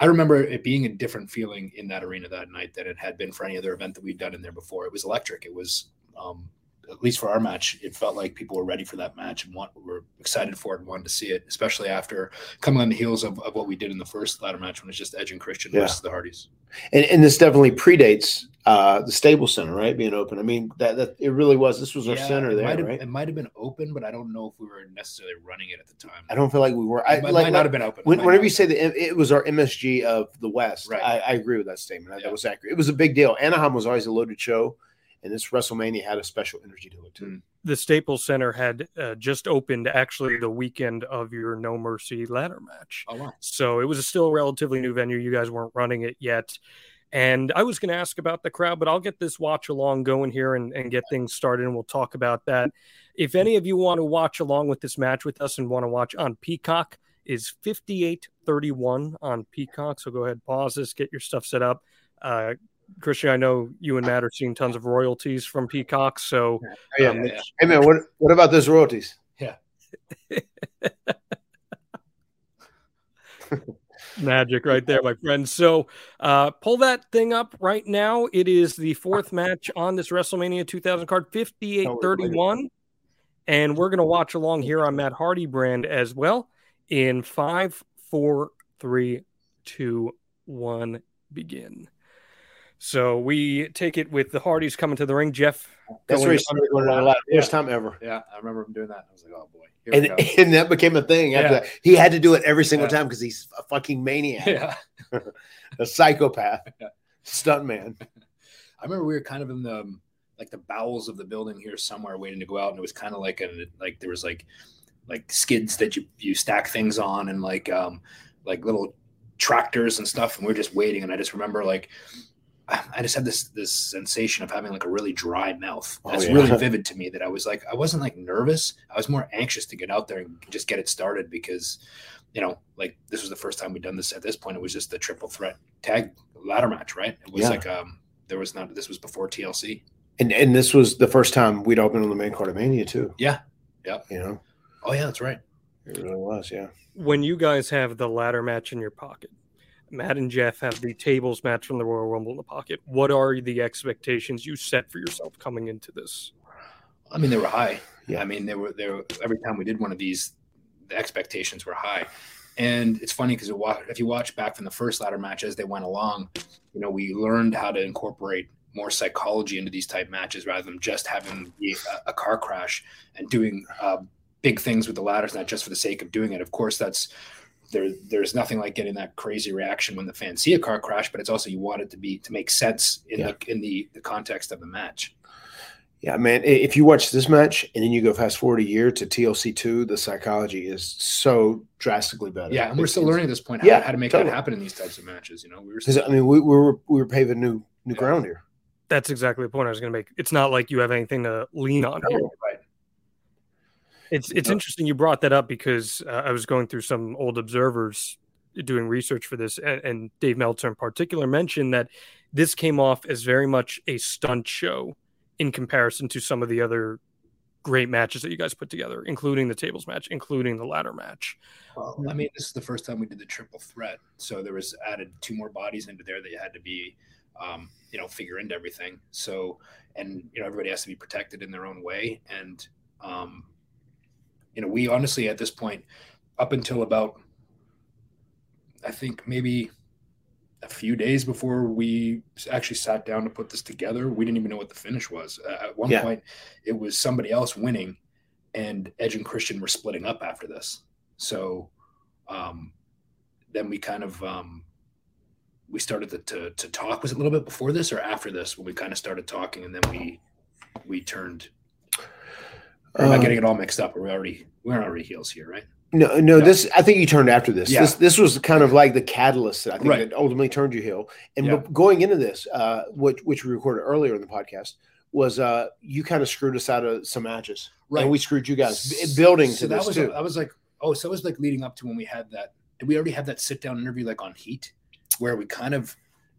I remember it being a different feeling in that arena that night than it had been for any other event that we'd done in there before. It was electric. It was um, at least for our match, it felt like people were ready for that match and want, were excited for it and wanted to see it, especially after coming on the heels of, of what we did in the first ladder match when it's just Edge and Christian Yeah. versus the Hardys. and, and this definitely predates uh, the Staples Center, right? Being open. I mean, that, that it really was. This was our Yeah, center there, might have, right? It might have been open, but I don't know if we were necessarily running it at the time. I don't feel like we were. I It might, like, might not have been open. When, whenever you say that it, it was our MSG of the West, Right. I, I agree with that statement. Yeah. That was accurate. It was a big deal. Anaheim was always a loaded show, and this WrestleMania had a special energy to it too. Mm. the Staples Center had uh, just opened actually the weekend of your No Mercy ladder match. Oh, wow. So it was still a relatively new venue. You guys weren't running it yet. And I was going to ask about the crowd, but I'll get this watch along going here and, and get things started, and we'll talk about that. If any of you want to watch along with this match with us and want to watch on Peacock, is 5831 on Peacock. So go ahead, pause this, get your stuff set up. Uh, Christian, I know you and Matt are seeing tons of royalties from Peacock. So Yeah. um, yeah. Hey man, what what about those royalties? Yeah, magic right there, my friend. So uh, pull that thing up right now. It is the fourth match on this WrestleMania 2000 card, 5831. And we're going to watch along here on Matt Hardy brand as well in five, four, three, two, one, begin. So we take it with the Hardys coming to the ring. Jeff, That's going where he started going on a lot. First time ever. Yeah, I remember him doing that. I was like, oh boy. And, and that became a thing after Yeah. that. He had to do it every single Yeah. time because he's a fucking maniac, yeah. a psychopath, Yeah. stuntman. I remember we were kind of in the um, like the bowels of the building here somewhere waiting to go out, and it was kind of like a like there was like like skids that you you stack things on and like um like little tractors and stuff, and we are just waiting. And I just remember like I just had this this sensation of having like a really dry mouth. Oh, That's yeah. really vivid to me. That I was like I wasn't like nervous. I was more anxious to get out there and just get it started because you know like this was the first time we'd done this. At this point, it was just the triple threat tag ladder match, right? It was Yeah. like um there was not this was before TLC. And and this was the first time we'd all been on the main card of Mania too. Yeah. Yep. You know, Oh yeah, that's right. it really was. Yeah. when you guys have the ladder match in your pocket, Matt and Jeff have the tables match from the Royal Rumble in the pocket. What are the expectations you set for yourself coming into this? I mean, they were high. Yeah. I mean, they were they were every time we did one of these, the expectations were high. And it's funny because if you watch back from the first ladder match as they went along, you know, we learned how to incorporate more psychology into these type matches rather than just having a, a car crash and doing uh, big things with the ladders, not just for the sake of doing it. Of course, that's there. There's nothing like getting that crazy reaction when the fans see a car crash, but it's also you want it to be to make sense in Yeah. the in the, the context of the match. Yeah, man. If you watch this match and then you go fast forward a year to TLC two, the psychology is so drastically better. Yeah, and we're still learning at this point how, Yeah, how to make totally. that happen in these types of matches. You know, we were still, I mean, we, we were we were paving new new Yeah. ground here. That's exactly the point I was going to make. It's not like you have anything to lean on. here. right. It's it's No. interesting you brought that up because uh, I was going through some old observers doing research for this, and, and Dave Meltzer in particular mentioned that this came off as very much a stunt show in comparison to some of the other great matches that you guys put together, including the tables match, including the ladder match. Well, I mean, this is the first time we did the triple threat, so there was added two more bodies into there that you had to be, um, you know, figure into everything. So, and you know, everybody has to be protected in their own way, and um, you know, we honestly at this point, up until about, I think maybe a few days before we actually sat down to put this together, we didn't even know what the finish was. Uh, at one Yeah. point, it was somebody else winning, and Edge and Christian were splitting up after this. So um, then we kind of um, we started to, to to talk. Was it a little bit before this or after this when we kind of started talking, and then we we turned. Or am I Uh, getting it all mixed up? Are we already we're already heels here, right? No, no, this I think you turned after this. Yeah. This this was kind of like the catalyst that I think Right. that ultimately turned you heel. And Yeah. going into this, uh, which which we recorded earlier in the podcast, was uh, you kind of screwed us out of some matches, right? and we screwed you guys b- building so to that this was too. I was like, oh, so it was like leading up to when we had that. Did we already have that sit down interview like on Heat, where we kind of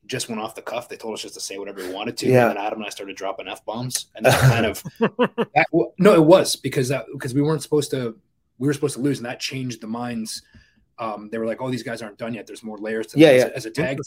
just went off the cuff? They told us just to say whatever we wanted to, Yeah. and then Adam and I started dropping f bombs, and that kind of that, w- no, it was because that because we weren't supposed to. We were supposed to lose, and that changed the minds. Um, they were like, "Oh, these guys aren't done yet. There's more layers to Yeah, yeah. as, a, as a tag."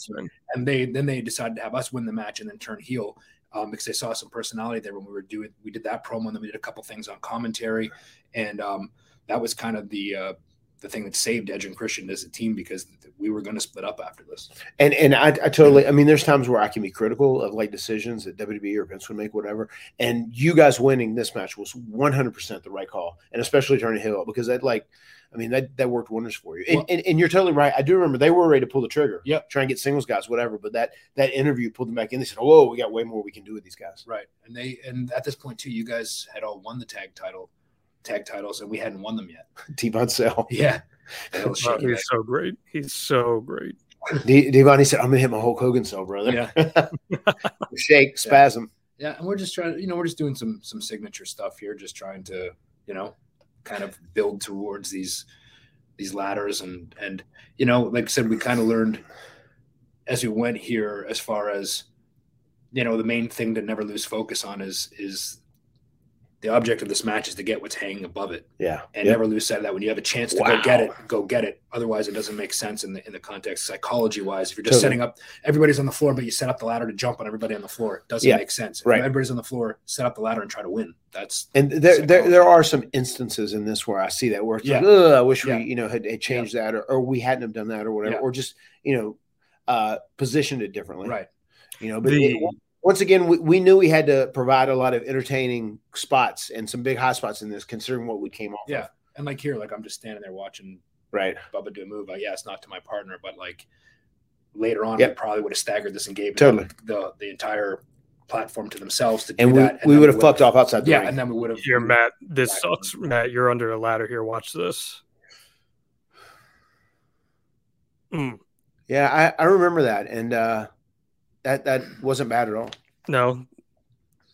And they then they decided to have us win the match and then turn heel. um, because they saw some personality there when we were doing we did that promo and then we did a couple things on commentary, and um, that was kind of the uh, the thing that saved Edge and Christian as a team because we were going to split up after this. And and I, I totally. I mean, there's times where I can be critical of like decisions that WWE or Vince would make, whatever. And you guys winning this match was 100 percent the right call, and especially turning heel because that like, I mean that that worked wonders for you. And, Well- and, and you're totally right. I do remember they were ready to pull the trigger. Yep. Try and get singles guys, whatever. But that that interview pulled them back in. They said, "Whoa, we got way more we can do with these guys." Right. And they and at this point too, you guys had all won the tag title, tag titles, and we hadn't won them yet. Devon Sell. Oh, yeah. Oh, shaky he's so great. He's so great. D- Devon, he said, "I'm gonna hit my Hulk Hogan cell, brother." Yeah. Shake, spasm. Yeah, and we're just trying to, you know, we're just doing some some signature stuff here, just trying to, you know, kind of build towards these these ladders and and you know, like I said, we kind of learned as we went here as far as you know, the main thing to never lose focus on is is the object of this match is to get what's hanging above it Yeah. and Yep. never lose sight of that. When you have a chance to Wow. go get it, go get it. Otherwise, it doesn't make sense in the in the context psychology wise. If you're just Totally. setting up, everybody's on the floor, but you set up the ladder to jump on everybody on the floor. It doesn't Yeah. make sense. If Right. everybody's on the floor, set up the ladder and try to win. That's And there, there, there are some instances in this where I see that where it's like, Yeah. Ugh, I wish Yeah. we, you know, had, had changed that or, or we hadn't have done that or whatever, Yeah. or just, you know, uh, positioned it differently. right. You know, but The- it- once again, we, we knew we had to provide a lot of entertaining spots and some big hot spots in this, considering what we came off. Yeah. Of. And like here, like I'm just standing there watching Right. Bubba do a move. Like, yeah, it's not to my partner, but like later on, Yep. we probably would have staggered this and gave Totally. them the the entire platform to themselves to do And we, that. we would have fucked off outside the Yeah, ring. and then we would have Here, Matt. This sucks. on. Matt, you're under a ladder here. Watch this. Mm, yeah, I, I remember that. And uh, that, that wasn't bad at all. no,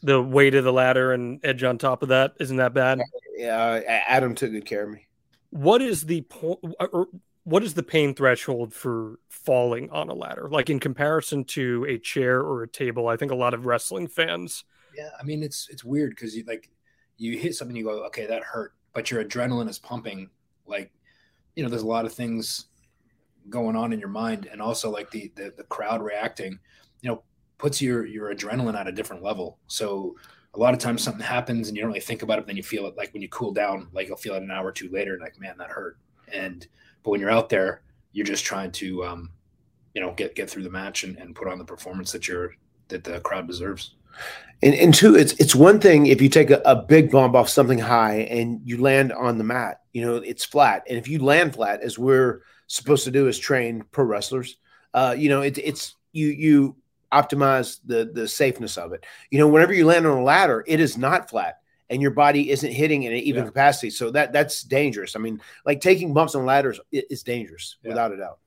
the weight of the ladder and edge on top of that isn't that bad. Yeah, uh, Adam took good care of me. What is the point? Uh, or what is the pain threshold for falling on a ladder? Like in comparison to a chair or a table, I think a lot of wrestling fans. Yeah, I mean it's it's weird because you like you hit something, you go, okay, that hurt, but your adrenaline is pumping. Like, you know, there's a lot of things going on in your mind, and also like the the, the crowd reacting, you know, puts your your adrenaline at a different level. So a lot of times something happens and you don't really think about it, but then you feel it like when you cool down, like you'll feel it an hour or two later, and like man, that hurt. And but when you're out there, you're just trying to um, you know, get get through the match and, and put on the performance that you're that the crowd deserves. And, and two, it's it's one thing if you take a, a big bump off something high and you land on the mat, you know, it's flat. And if you land flat, as we're supposed to do as trained pro wrestlers, uh, you know, it, it's you you optimize the the safeness of it. You know, whenever you land on a ladder, it is not flat. And your body isn't hitting in an even Yeah. capacity, so that that's dangerous. I mean, like taking bumps on ladders is dangerous Yeah. without a doubt.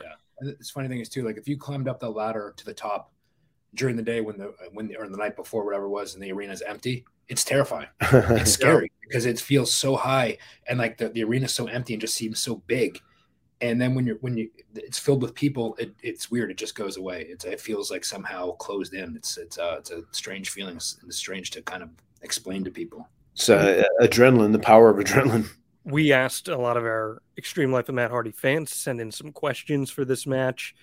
Yeah. it's funny thing is too, like if you climbed up the ladder to the top during the day when the when the, or the night before, whatever it was, and the arena is empty, it's terrifying. It's scary because it feels so high and like the, the arena's so empty and just seems so big. And then when you're when you it's filled with people, it, it's weird. It just goes away. It's, it feels like somehow closed in. It's it's uh, it's a strange feeling. It's, it's strange to kind of explain to people. so uh, adrenaline, the power of adrenaline. we asked a lot of our Extreme Life of Matt Hardy fans to send in some questions for this match.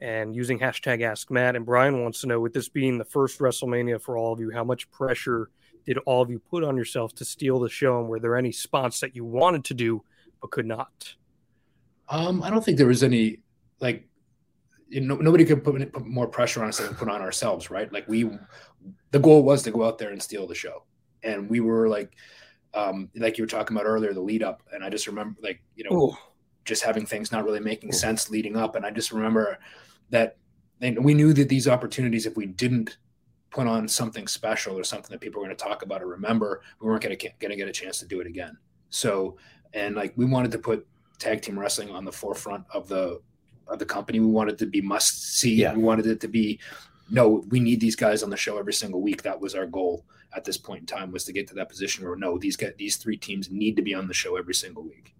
And using hashtag Ask Matt, and Brian wants to know, with this being the first WrestleMania for all of you, how much pressure did all of you put on yourself to steal the show? And were there any spots that you wanted to do but could not? Um, I don't think there was any like you know, nobody could put, put more pressure on us than we put on ourselves, right? Like we, the goal was to go out there and steal the show, and we were like, um, like you were talking about earlier, the lead up, and I just remember like you know just having things not really making sense leading up, and I just remember that and we knew that these opportunities, if we didn't put on something special or something that people were going to talk about or remember, we weren't going to going to get a chance to do it again. So, and like we wanted to put tag team wrestling on the forefront of the of the company. We wanted it to be must see. Yeah. We wanted it to be no, we need these guys on the show every single week. That was our goal at this point in time was to get to that position where no, these get these three teams need to be on the show every single week.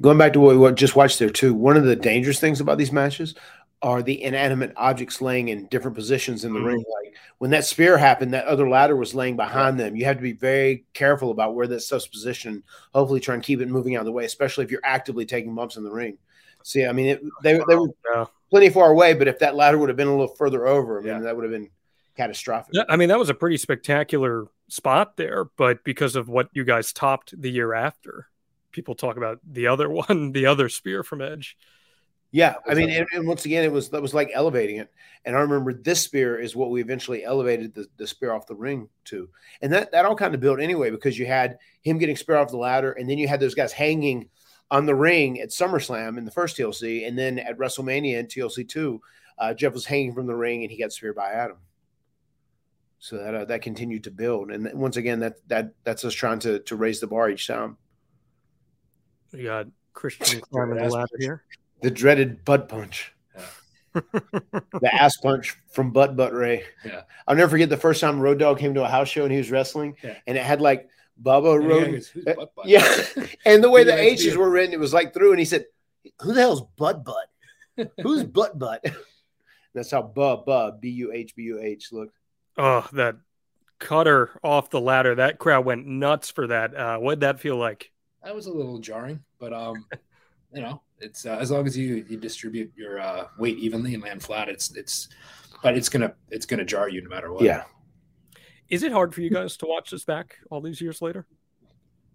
Going back to what we just watched there too, one of the dangerous things about these matches are the inanimate objects laying in different positions in the Mhm. ring. Like when that spear happened, that other ladder was laying behind them. You have to be very careful about where that stuff's positioned. Hopefully, try and keep it moving out of the way, especially if you're actively taking bumps in the ring. See, I mean, it, they they were Yeah. plenty far away, but if that ladder would have been a little further over, I mean, Yeah. that would have been catastrophic. Yeah, I mean that was a pretty spectacular spot there, but because of what you guys topped the year after, people talk about the other one, the other spear from Edge. Yeah, I mean, and, and once again, it was that was like elevating it. And I remember this spear is what we eventually elevated the, the spear off the ring to, and that that all kind of built anyway because you had him getting spear off the ladder, and then you had those guys hanging on the ring at SummerSlam in the first TLC, and then at WrestleMania in TLC two, uh, Jeff was hanging from the ring and he got speared by Adam. So that uh, that continued to build, and once again, that that that's us trying to to raise the bar each time. We got Christian climbing the ass ladder here. The dreaded butt punch. the ass punch from Butt Butt Ray. Yeah. I'll never forget the first time Road Dogg came to a house show and he was wrestling, Yeah. and it had like Bubba And the guy Road. goes, "Who's uh, Butt Butt?" yeah, and the way the H's beer? were written, it was like through, and he said, "Who the hell's Butt Butt? Who's Butt Butt?" That's how Buh Buh B U H B U H looked. Oh, that cutter off the ladder. That crowd went nuts for that. Uh, what'd that feel like? that was a little jarring, but um, you know, it's uh, as long as you you distribute your uh, weight evenly and land flat, it's it's, but it's gonna it's gonna jar you no matter what. Yeah, Is it hard for you guys to watch this back all these years later?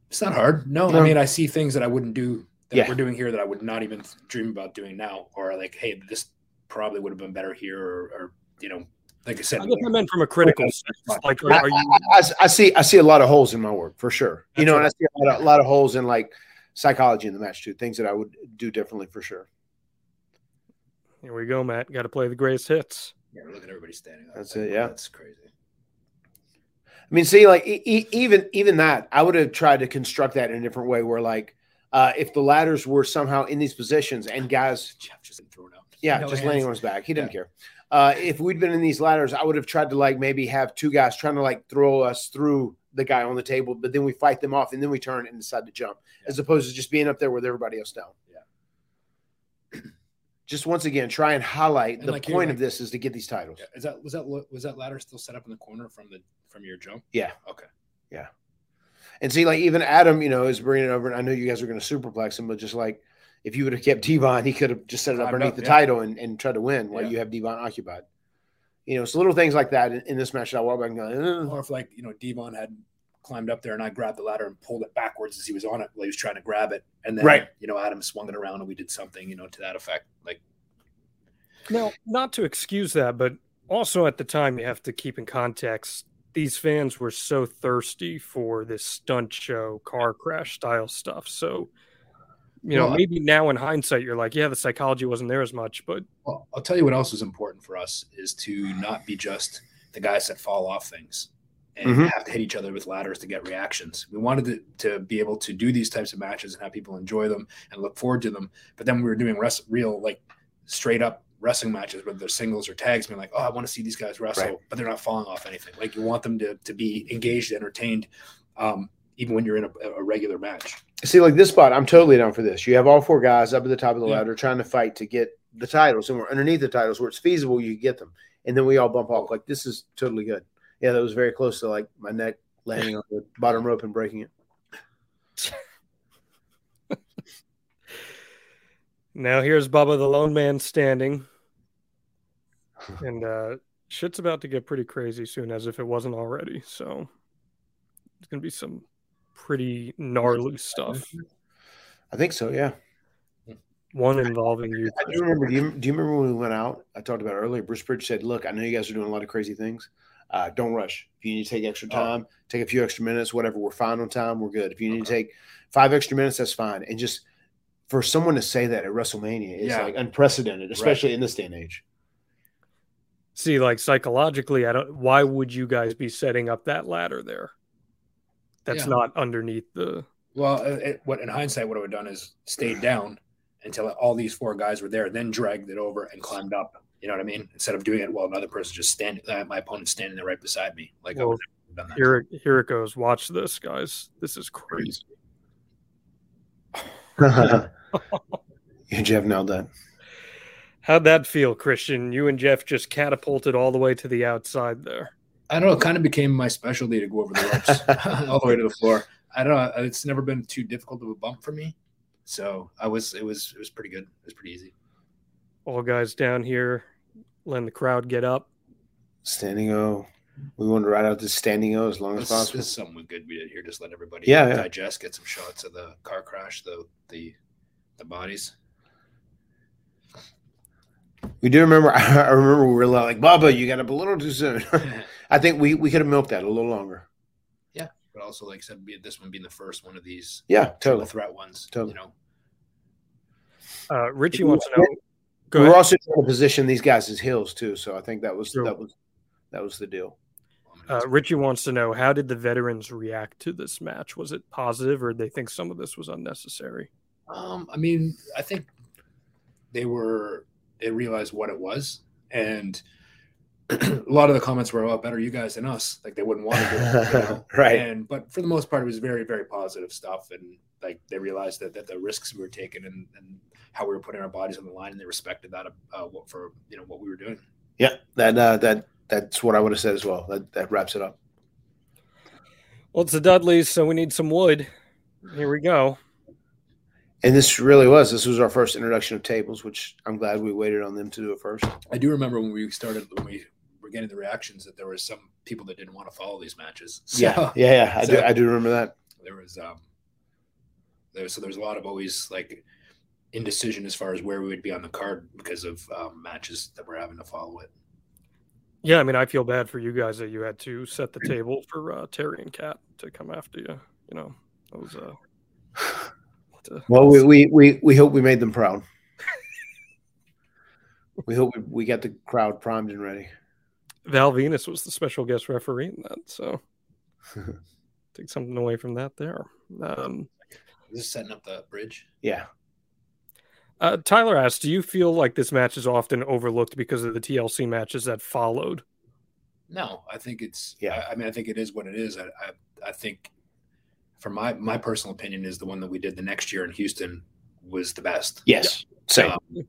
it's not hard. No, No. I mean I see things that I wouldn't do that Yeah. we're doing here that I would not even dream about doing now, or like, hey, this probably would have been better here, or, or you know, like I said, I guess I meant from a critical sense. Like, are, I, are you? I, I- I see. I see a lot of holes in my work for sure. You know, what- and I see a lot, of, a lot of holes in like psychology in the match too. Things that I would do differently for sure. Here we go, Matt. Got to play the greatest hits. yeah, look at everybody standing up. That's Like, it, yeah. that's crazy. I mean, see, like e- e- even even that, I would have tried to construct that in a different way. Where like, uh, if the ladders were somehow in these positions and guys, Jeff just thrown out. yeah, No just hands. landing on his back, he didn't Yeah. care. Uh, if we'd been in these ladders, I would have tried to like maybe have two guys trying to like throw us through the guy on the table, but then we fight them off and then we turn and decide to jump, as opposed to just being up there with everybody else down. Yeah. Just once again, try and highlight And the like point like- of this is to get these titles. Yeah, Is that was that was that ladder still set up in the corner from the from your jump? Yeah. Okay. Yeah. And see, like even Adam, you know, is bringing it over. And I know you guys are going to superplex him, but just like if you would have kept Devon, he could have just set it up Climbed underneath up, the yeah. title and, and tried to win while Yeah. you have Devon occupied. You know, so little things like that in, in this match. I walk back and go, Or if like you know Devon had climbed up there and I grabbed the ladder and pulled it backwards as he was on it while he was trying to grab it, and then Right. you know Adam swung it around and we did something you know to that effect. Like Now, not to excuse that, but also at the time, you have to keep in context. These fans were so thirsty for this stunt show, car crash style stuff. So, you know, Well, maybe now in hindsight, you're like, yeah, the psychology wasn't there as much, but Well, I'll tell you what else is important for us is to not be just the guys that fall off things and Mhm. have to hit each other with ladders to get reactions. We wanted to, to be able to do these types of matches and have people enjoy them and look forward to them. But then we were doing real, like straight up wrestling matches, whether they're singles or tags, being like, oh, I want to see these guys wrestle, Right. but they're not falling off anything. Like you want them to, to be engaged, entertained, um, even when you're in a, a regular match. See, like this spot, I'm totally down for this. You have all four guys up at the top of the Yeah. ladder trying to fight to get the titles, and we're underneath the titles where it's feasible you get them, and then we all bump off. Like this is totally good. Yeah, that was very close to like my neck landing on the bottom rope and breaking it. now here's Bubba, the lone man standing. And uh, shit's about to get pretty crazy soon, as if it wasn't already. So, it's to be some pretty gnarly stuff. I think so. Yeah. One involving you. I do remember. Do you, do you remember when we went out? I talked about earlier. Bruce Pritch said, "Look, I know you guys are doing a lot of crazy things. Uh, don't rush. If you need to take extra Oh. time, take a few extra minutes, whatever. We're fine on time. We're good. If you need to take five extra minutes, that's fine. And just for someone to say that at WrestleMania is Yeah. like unprecedented, especially in this day and age. See, like psychologically, I don't. Why would you guys be setting up that ladder there? That's Yeah. not underneath the. Well, uh, it, what in hindsight, what I would have done is stayed down until all these four guys were there, then dragged it over and climbed up. You know what I mean? Instead of doing it while another person just standing, uh, my opponent standing there right beside me. Like I Well, would have done that. Here, it- here it goes. Watch this, guys. This is crazy. you Jeff nailed that. How'd that feel, Christian? You and Jeff just catapulted all the way to the outside there. I don't know. It kind of became my specialty to go over the ropes all the way to the floor. I don't know. It's never been too difficult of a bump for me, so I was. It was. It was pretty good. It was pretty easy. All guys down here, letting the crowd get up. Standing O. We want to ride out this standing O as long as possible. this is something good we did here. Just let everybody Yeah, yeah. digest, get some shots of the car crash, the the the bodies. We do remember. I remember we were like, "Bubba, you got up a little too soon. I think we we could have milked that a little longer. Yeah, but also, like I said, be, this one being the first one of these Yeah, triple totally. threat ones. Totally. You know, Uh, Richie wants to know. Go we ahead. also trying to position these guys as heels too, so I think that was True. that was that was the deal. Uh, Richie wants to know how did the veterans react to this match? Was it positive, or did they think some of this was unnecessary? Um, I mean, I think they were they realized what it was, and a lot of the comments were, "Oh, better you guys than us." Like they wouldn't want to do it, you know? Right. And but for the most part, it was very very positive stuff, and like they realized that, that the risks we were taking and, and how we were putting our bodies on the line, and they respected that uh, what, for you know what we were doing. Yeah, that uh, that that's what I would have said as well. That that wraps it up. Well, it's the Dudleys, so we need some wood. Here we go. And this really was this was our first introduction of tables, which I'm glad we waited on them to do it first. I do remember when we started when we were getting the reactions that there were some people that didn't want to follow these matches. So- yeah, yeah, yeah. I do I do remember that. there was um there so there's a lot of always like indecision as far as where we would be on the card because of um, matches that we're having to follow it. Yeah, I mean, I feel bad for you guys that you had to set the table for uh, Terri and Kat to come after you. You know, that was uh, to- Well, we we we, we hope we made them proud. we hope we, we got the crowd primed and ready. Val Venis was the special guest referee in that, so take something away from that there. Um, Is this setting up the bridge? Yeah. uh, Tyler asked, "Do you feel like this match is often overlooked because of the TLC matches that followed?" No, I think it's Yeah. I, I mean I think it is what it is. I I, I think for my my personal opinion is the one that we did the next year in Houston was the best. Yes. Same. Um,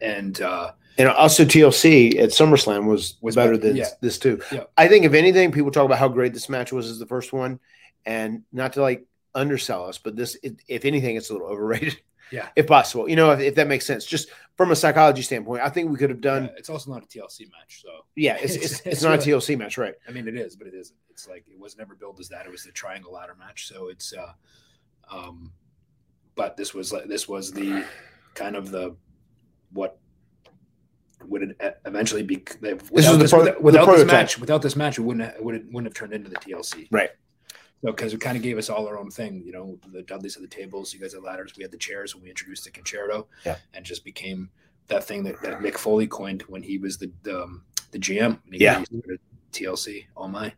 and uh And also TLC at SummerSlam was, Was better than yeah. this too. Yeah. I think if anything, people talk about how great this match was as the first one, and not to like undersell us, but this, it, if anything, it's a little overrated. Yeah. if possible, you know, if, if that makes sense, just from a psychology standpoint, I think we could have done. yeah, it's also not a TLC match, so Yeah, it's it's, It's- it's, it's not really- a TLC match, right? I mean, it is, but it isn't. It's like it was never billed as that. It was the triangle ladder match. So it's, uh, um, but this was like this was the kind of the what would it e- eventually be. Without was the this, pro- without, the without this match, without this match, it wouldn't have, it wouldn't, wouldn't have turned into the TLC. Right. So because it kind of gave us all our own thing, you know, the Dudleys had the tables, you guys had ladders, we had the chairs when we introduced the Con-Chair-To, Yeah. and just became that thing that, that Mick Foley coined when he was the the, um, the GM. when he Yeah. started TLC. Oh my.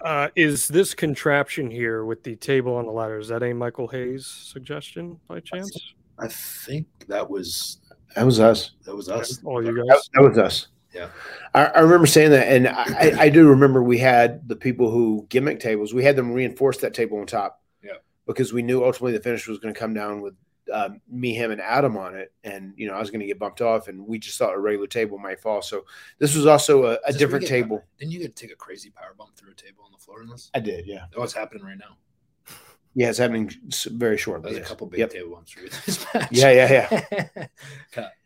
Uh, is this contraption here with the table on the ladder? Is that a Michael Hayes suggestion by chance? I think that was That was us. that was us. All you That, guys. that was us. Yeah. I, I remember saying that, and I, I- I do remember we had the people who gimmick tables. We had them reinforce that table on top. Yeah. Because we knew ultimately the finish was going to come down with um, me, him, and Adam on it, and you know I was going to get bumped off, and we just thought a regular table might fall. So this was also a, a different get- table. Didn't you get to take a crazy power bump through a table on the floor in this? I did, yeah, Oh, it's happening right now. Yeah. It's happening very shortly. There's yes. a couple big Yep. table bumps through this match. Yeah, yeah, yeah.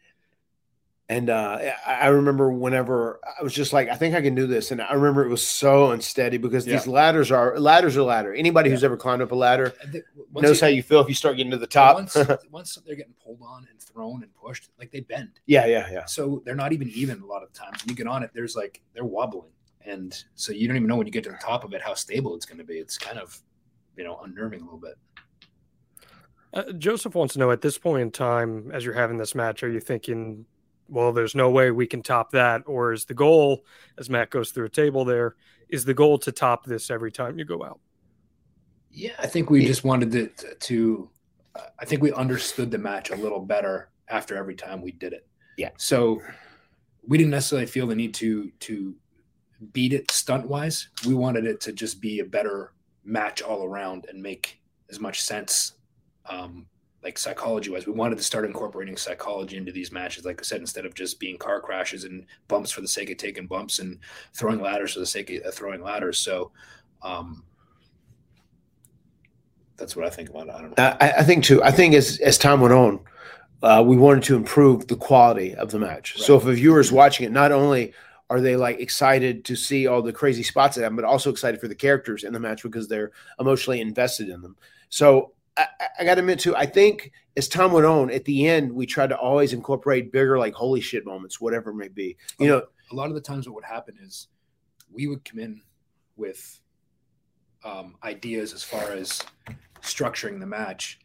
And uh, I remember whenever I was just like, I think I can do this. And I remember it was so unsteady because these ladders are ladders are ladder. Anybody who's ever climbed up a ladder once knows you- how you feel if you start getting to the top. Once, once they're getting pulled on and thrown and pushed, like they bend. yeah, yeah, yeah. So they're not even even a lot of times. When you get on it, there's like they're wobbling, and so you don't even know when you get to the top of it how stable it's going to be. It's kind of you know unnerving a little bit. Uh, Joseph wants to know at this point in time, as you're having this match, are you thinking, well, there's no way we can top that? Or is the goal, as Matt goes through a table there, is the goal to top this every time you go out? Yeah, I think we just wanted to, to uh, I think we understood the match a little better after every time we did it. Yeah. So we didn't necessarily feel the need to to beat it stunt wise. We wanted it to just be a better match all around and make as much sense um like psychology wise. We wanted to start incorporating psychology into these matches, like I said, instead of just being car crashes and bumps for the sake of taking bumps and throwing ladders for the sake of throwing ladders. So um that's what I think about it. I don't know. I, I think too. I think as as time went on, uh, we wanted to improve the quality of the match. So if a viewer is watching it, not only are they like excited to see all the crazy spots that happen, but also excited for the characters in the match because they're emotionally invested in them. So I, I- got to admit too, I think as time went on, at the end, we tried to always incorporate bigger, like holy shit moments, whatever it may be. You know, a lot of the times what would happen is we would come in with um, ideas as far as structuring the match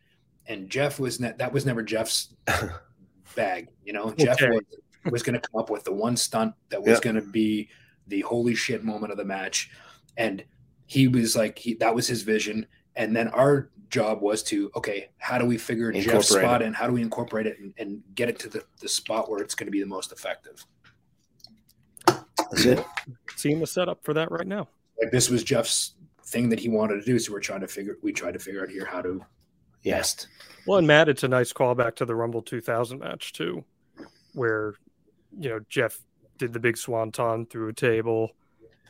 and jeff was ne- that was never jeff's bag you know jeff was, was going to come up with the one stunt that was Yep. going to be the holy shit moment of the match and he was like he, that was his vision and then our job was to okay how do we figure jeff's spot it. in how do we incorporate it and, and get it to the, the spot where it's going to be the most effective that's it. Seeing set up for that right now. like this was Jeff's thing that he wanted to do. So we're trying to figure we tried to figure out here how to Yes. Well, and Matt, it's a nice callback to the Rumble 2000 match too, where you know Jeff did the big swanton through a table.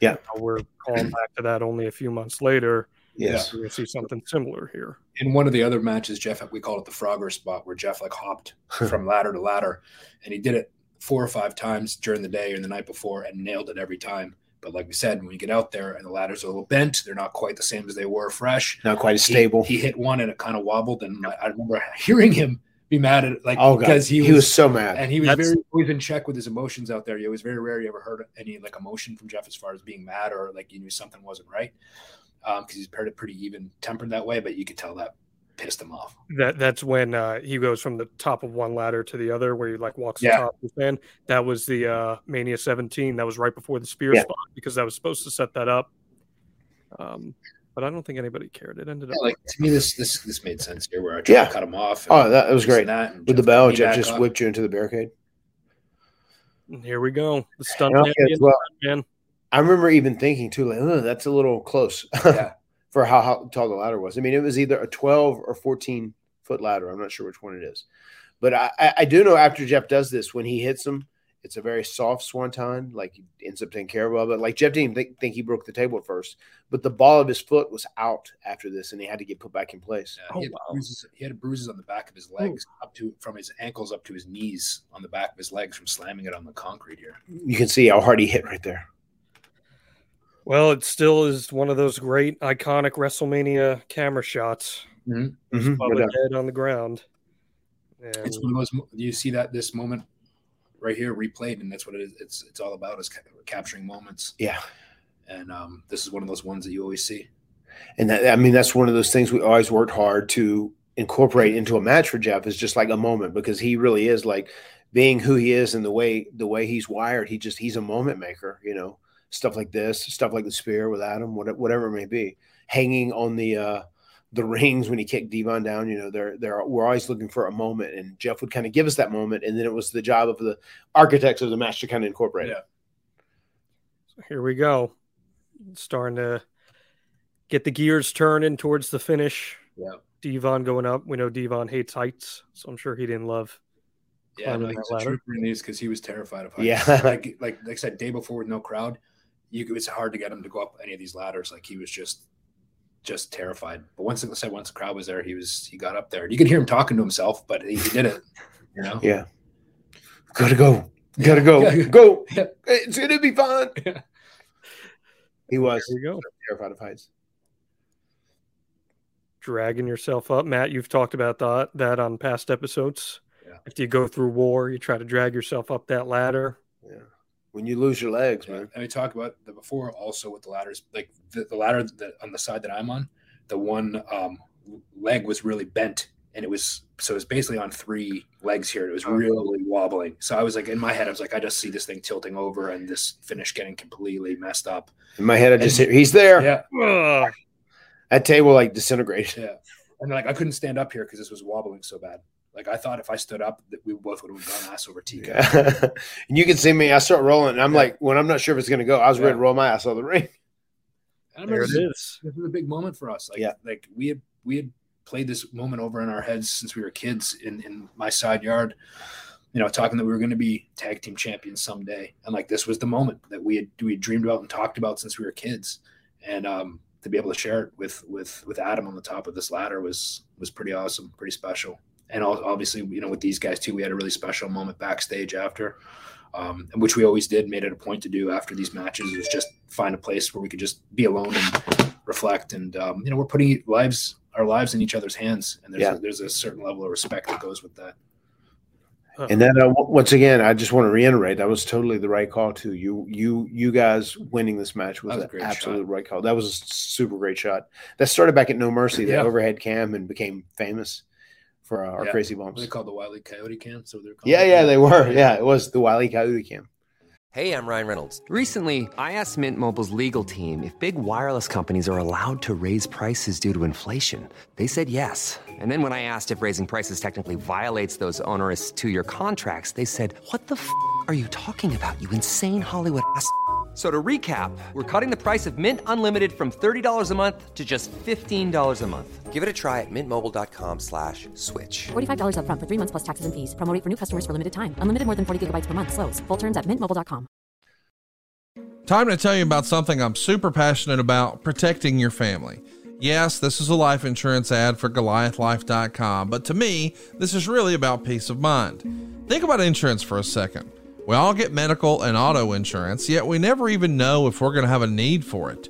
Yeah. Now we're calling back to that only a few months later. Yes. We're gonna see something similar here. In one of the other matches, Jeff we call it the Frogger spot where Jeff like hopped from ladder to ladder and he did it four or five times during the day or the night before and nailed it every time. But like we said, when you get out there and the ladders are a little bent, they're not quite the same as they were fresh. Not quite as He- stable. He, hit one and it kind of wobbled, and I, I remember hearing him be mad at it, like oh, because He, was, so mad. and he was That's- very always in check with his emotions out there. It was very rare you ever heard any like emotion from Jeff as far as being mad or like you knew something wasn't right. Um, because he's pretty pretty even tempered that way, but you could tell that pissed him off. That that's when uh, he goes from the top of one ladder to the other, where he like walks Yeah. the top of his man. That was the uh, Mania 17. That was right before the spear Yeah. spot because that was supposed to set that up. Um, but I don't think anybody cared. It ended up like to me, this this this made sense here where I tried Yeah. to cut him off. Oh, that was great. and that, and With the bell, Jeff just up. whipped you into the barricade. And here we go. The stunt man, okay, well, man. I remember even thinking too, like, oh, that's a little close Yeah. for how, how tall the ladder was. I mean, it was either a 12 or 14 foot ladder. I'm not sure which one it is. But I, I, I do know after Jeff does this, when he hits him, it's a very soft swanton. Like he ends up taking care of it. Like Jeff didn't think, think he broke the table at first, but the ball of his foot was out after this, and he had to get put back in place. Yeah, Oh, he, had wow. bruises, he had bruises on the back of his legs, up to from his ankles up to his knees on the back of his legs from slamming it on the concrete here. You can see how hard he hit right there. Well, it still is one of those great iconic WrestleMania camera shots Mhm, of no a head on the ground. And It's one of those. mo- You see that this moment right here replayed, and that's what it is. It's it's all about is ca- capturing moments, Yeah. and um, this is one of those ones that you always see. And that, I mean, that's one of those things we always worked hard to incorporate into a match for Jeff is just like a moment because he really is like being who he is and the way the way he's wired. He just he's a moment maker, you know, stuff like this, stuff like the spear with Adam, whatever, whatever it may be, hanging on the uh the rings when he kicked Devon down. You know, they're they're we're always looking for a moment, and Jeff would kind of give us that moment, and then it was the job of the architects of the match to kind of incorporate it. So here we go. Starting to get the gears turning towards the finish. Yeah. Devon going up. We know Devon hates heights, so I'm sure he didn't love. Yeah, no, he's a trooper in these because he was terrified of heights. Yeah. like like like I said, day before with no crowd, you could- it's hard to get him to go up any of these ladders. Like he was just just terrified. But once like I said, once the crowd was there, he was he got up there. You could hear him talking to himself, but he, he did it. You know. Yeah. Gotta go. Gotta go. Yeah. Go. Yeah. It's gonna be fun. Yeah. He was Here we go. terrified of heights. Dragging yourself up, Matt. You've talked about that that on past episodes. Yeah. After you go through war, you try to drag yourself up that ladder. Yeah. When you lose your legs, Yeah. man. And we talked about the before also with the ladders, like the, the ladder that on the side that I'm on, the one um, leg was really bent and it was so it was basically on three legs here. It was really wobbling. So I was like in my head, I was like, I just see this thing tilting over and this finish getting completely messed up. In my head, I just hear he's there. Yeah. Ugh. That table like disintegrated. Yeah. And like I couldn't stand up here because this was wobbling so bad. Like I thought if I stood up that we both would have gone ass over TK. Yeah. and you can see me. I start rolling, and I'm Yeah. like, when I'm not sure if it's gonna go, I was ready to roll my ass out of the ring. And I There remember it this- is. this was a big moment for us. Like, Yeah. like we had we had played this moment over in our heads since we were kids in in my side yard. You know, talking that we were going to be tag team champions someday, and like this was the moment that we had we had dreamed about and talked about since we were kids, and um, to be able to share it with with with Adam on the top of this ladder was was pretty awesome, pretty special. And obviously, you know, with these guys too, we had a really special moment backstage after. um, which we always did, made it a point to do after these matches, was just find a place where we could just be alone and reflect. And um, you know, we're putting lives, our lives, in each other's hands, and there's Yeah. a, there's a certain level of respect that goes with that. And then uh, w- once again, I just want to reiterate that was totally the right call too. You you you guys winning this match was, was a an great absolute shot. right call. That was a super great shot. That started back at No Mercy, the Yeah. overhead cam, and became famous for uh, our Yeah. crazy bumps. they called the Wiley Coyote Cam, so they're called Yeah, yeah, they were. Yeah, it was the Wiley Coyote cam. Hey, I'm Ryan Reynolds. Recently, I asked Mint Mobile's legal team if big wireless companies are allowed to raise prices due to inflation. They said yes. And then when I asked if raising prices technically violates those onerous two year contracts, they said, What the f are you talking about, you insane Hollywood ass? F- So to recap, we're cutting the price of Mint Unlimited from $30 a month to just $15 a month. Give it a try at mintmobile.com slash switch. $45 upfront for three months plus taxes and fees. Promo rate for new customers for limited time. Unlimited more than 40 gigabytes per month. Slows. Full terms at mintmobile.com. Time to tell you about something I'm super passionate about protecting your family. Yes, this is a life insurance ad for GoliathLife.com, but to me, this is really about peace of mind. Think about insurance for a second. We all get medical and auto insurance, yet we never even know if we're going to have a need for it.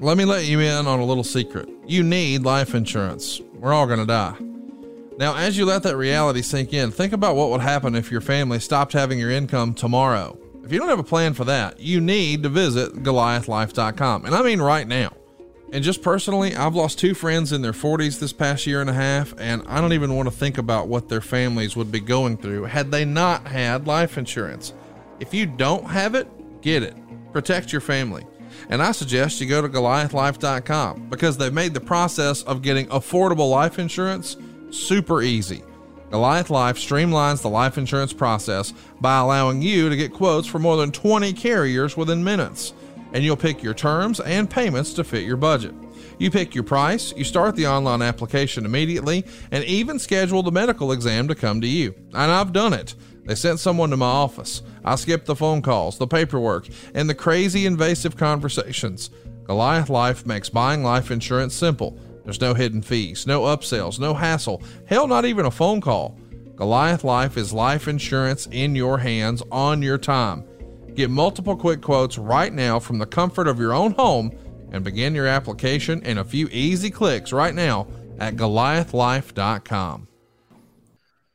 Let me let you in on a little secret. You need life insurance. We're all going to die. Now, as you let that reality sink in, think about what would happen if your family stopped having your income tomorrow. If you don't have a plan for that, you need to visit GoliathLife.com. And I mean right now. And just personally, I've lost two friends in their 40s this past year and a half, and I don't even want to think about what their families would be going through had they not had life insurance. If you don't have it, get it. Protect your family. And I suggest you go to GoliathLife.com because they've made the process of getting affordable life insurance super easy. Goliath Life streamlines the life insurance process by allowing you to get quotes for more than 20 carriers within minutes. And you'll pick your terms and payments to fit your budget. You pick your price, you start the online application immediately, and even schedule the medical exam to come to you. And I've done it. They sent someone to my office. I skipped the phone calls, the paperwork, and the crazy invasive conversations. Goliath Life makes buying life insurance simple. There's no hidden fees, no upsells, no hassle, hell, not even a phone call. Goliath Life is life insurance in your hands on your time. Get multiple quick quotes right now from the comfort of your own home and begin your application in a few easy clicks right now at goliathlife.com.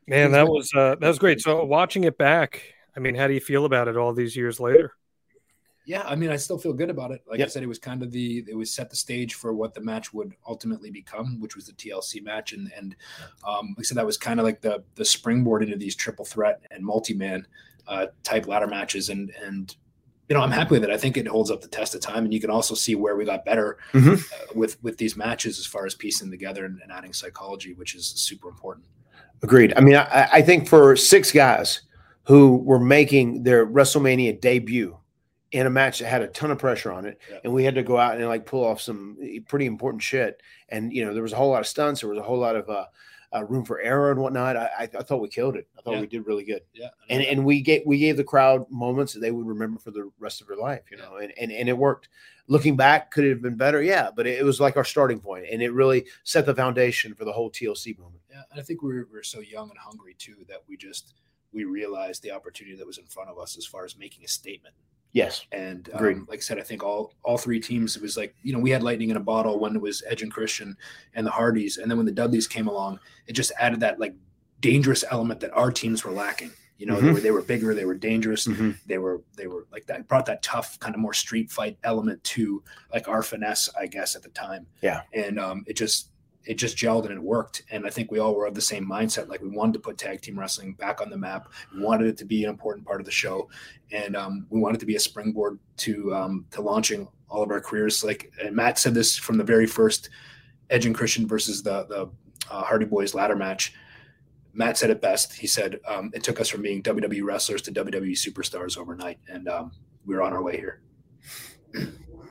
Man, that was uh, that was great. So watching it back, I mean, how do you feel about it all these years later? Yeah, I mean, I still feel good about it. Like Yep. I said, it was kind of the it was set the stage for what the match would ultimately become, which was the TLC match, and and um, like I said, that was kind of like the the springboard into these triple threat and multi man uh, type ladder matches, and and you know I'm happy with it. I think it holds up the test of time, and you can also see where we got better Mhm. uh, with with these matches as far as piecing together and, and adding psychology, which is super important. Agreed. I mean, I, I think for six guys who were making their WrestleMania debut in a match that had a ton of pressure on it, Yeah. and we had to go out and like pull off some pretty important shit. And you know, there was a whole lot of stunts. There was a whole lot of uh, uh, room for error and whatnot. I, I, I thought we killed it. I thought Yeah. we did really good. Yeah, And and we gave we gave the crowd moments that they would remember for the rest of their life. You know, and and, and it worked. Looking back, could it have been better? Yeah, but it, it was like our starting point, and it really set the foundation for the whole TLC moment. Yeah, and I think we were, we were so young and hungry too that we just we realized the opportunity that was in front of us as far as making a statement. Yes. And um, like I said, I think all all three teams it was like you know we had lightning in a bottle when it was Edge and Christian and the Hardys, and then when the Dudleys came along, it just added that like dangerous element that our teams were lacking. You know, they Mhm. were they were bigger, they were dangerous, Mhm. they were they were like that brought that tough kind of more street fight element to like our finesse, I guess, at the time. Yeah. And um, it just it just gelled and it worked. And I think we all were of the same mindset. Like we wanted to put tag team wrestling back on the map. We wanted it to be an important part of the show, and um, we wanted to be a springboard to um, to launching all of our careers. Like Matt said this from the very first Edge and Christian versus the the uh, Hardy Boys ladder match. Matt said it best. He said um, it took us from being WWE wrestlers to WWE superstars overnight, and um, we we're on our way here.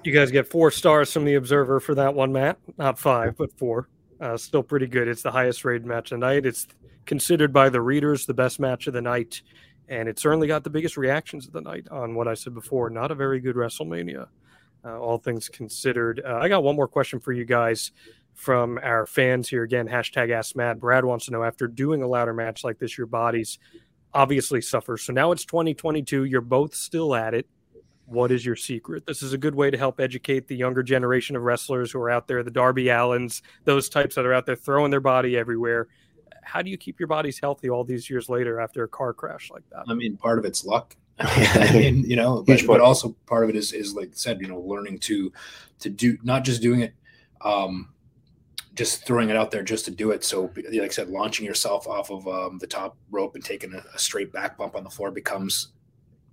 You guys get four stars from the Observer for that one, Matt. Not five, but four. Uh, still pretty good. It's the highest rated match of the night. It's considered by the readers the best match of the night, and it certainly got the biggest reactions of the night on what I said before. Not a very good WrestleMania, uh, all things considered. Uh, I got one more question for you guys from our fans here. Again, hashtag Ask Matt. Brad wants to know after doing a ladder match like this, your bodies obviously suffers. So now it's 2022. You're both still at it. What is your secret? This is a good way to help educate the younger generation of wrestlers who are out there, the Darby Allins, those types that are out there throwing their body everywhere. How do you keep your bodies healthy all these years later after a car crash like that? I mean, part of it's luck. I mean, you know, but, but also part of it is is like I said, you know, learning to to do not just doing it, um, just throwing it out there just to do it. So, like I said, launching yourself off of um, the top rope and taking a, a straight back bump on the floor becomes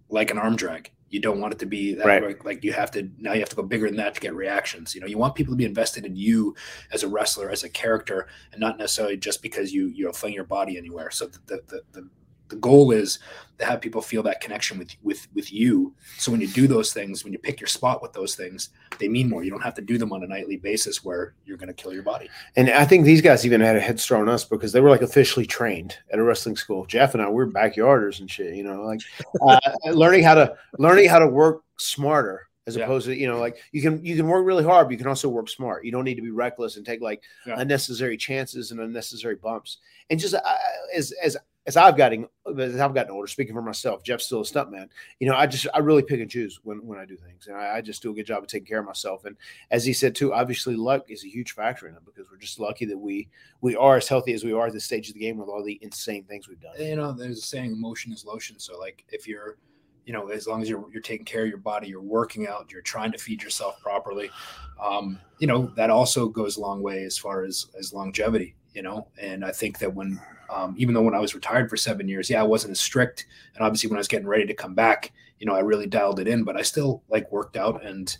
like an arm drag. You don't want it to be that Right. like, like you have to now you have to go bigger than that to get reactions. You know, you want people to be invested in you as a wrestler, as a character, and not necessarily just because you you know fling your body anywhere. So the the the, the, the goal is to have people feel that connection with with with you. So when you do those things, when you pick your spot with those things, they mean more. You don't have to do them on a nightly basis where you're going to kill your body. And I think these guys even had a head start on us because they were like officially trained at a wrestling school. Jeff and I, we were backyarders and shit, you know, like uh, learning how to learning how to work smarter as Yeah. opposed to you know like you can you can work really hard, but you can also work smart. You don't need to be reckless and take like Yeah. unnecessary chances and unnecessary bumps. And just uh, as as as I've gotten as I've gotten older, speaking for myself, Jeff's still a stuntman. You know, I just I really pick and choose when when I do things, and I, I just do a good job of taking care of myself. And as he said too, obviously luck is a huge factor in it because we're just lucky that we we are as healthy as we are at this stage of the game with all the insane things we've done. you know there's a saying motion is lotion so like if you're you know as long as you're you're taking care of your body you're working out you're trying to feed yourself properly um you know that also goes a long way as far as as longevity you know and i think that when um, even though when i was retired for seven years yeah i wasn't as strict and obviously when i was getting ready to come back you know i really dialed it in but i still like worked out and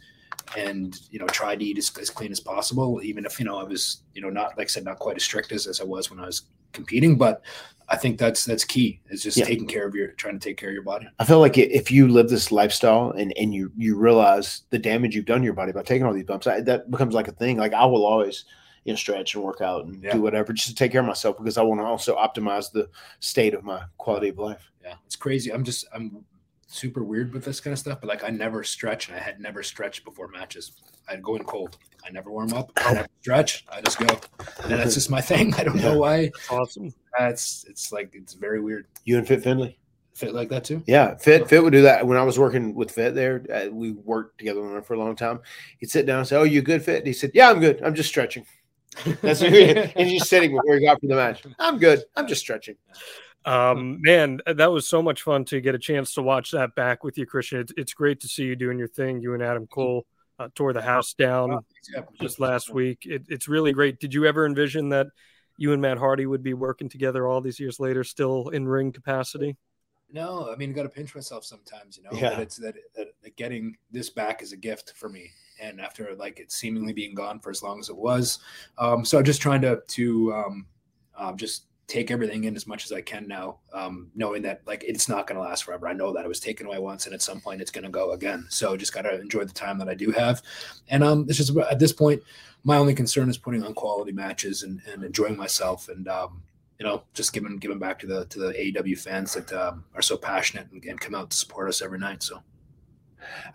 and you know tried to eat as, as clean as possible even if you know i was you know not like i said not quite as strict as, as i was when i was competing but I think that's that's key. Is just Yeah. taking care of your trying to take care of your body. I feel like if you live this lifestyle and and you you realize the damage you've done to your body by taking all these bumps, I, that becomes like a thing. Like I will always you know stretch and work out and Yeah. do whatever just to take care of myself because I want to also optimize the state of my quality of life. Yeah, it's crazy. I'm just I'm super weird with this kind of stuff, but like I never stretch, and I had never stretched before matches. I'd go in cold. I never warm up. I never stretch. I just go, and that's just my thing. I don't know why. Awesome. That's it's it's like it's very weird. You and Fit Finlay. Fit like that too. Yeah, Fit Fit would do that. When I was working with Fit there, uh, we worked together for a long time. He'd sit down and say, "Oh, you good, Fit?" And he said, "Yeah, I'm good. I'm just stretching." That's what and he's sitting before he got for the match. I'm good. I'm just stretching. Um, man, that was so much fun to get a chance to watch that back with you, Christian. It's, it's great to see you doing your thing. You and Adam Cole uh, tore the house down just last week. It, it's really great. Did you ever envision that you and Matt Hardy would be working together all these years later, still in ring capacity? No, I mean, I got to pinch myself sometimes, you know. Yeah. That it's that, that, that getting this back is a gift for me, and after like it seemingly being gone for as long as it was, um, so I'm just trying to to um, um, just take everything in as much as I can now, um, knowing that like it's not going to last forever. I know that it was taken away once, and at some point it's going to go again. So just got to enjoy the time that I do have, and um, it's just at this point, my only concern is putting on quality matches and, and enjoying myself, and um, you know, just giving giving back to the to the AEW fans that um, are so passionate and, and come out to support us every night. So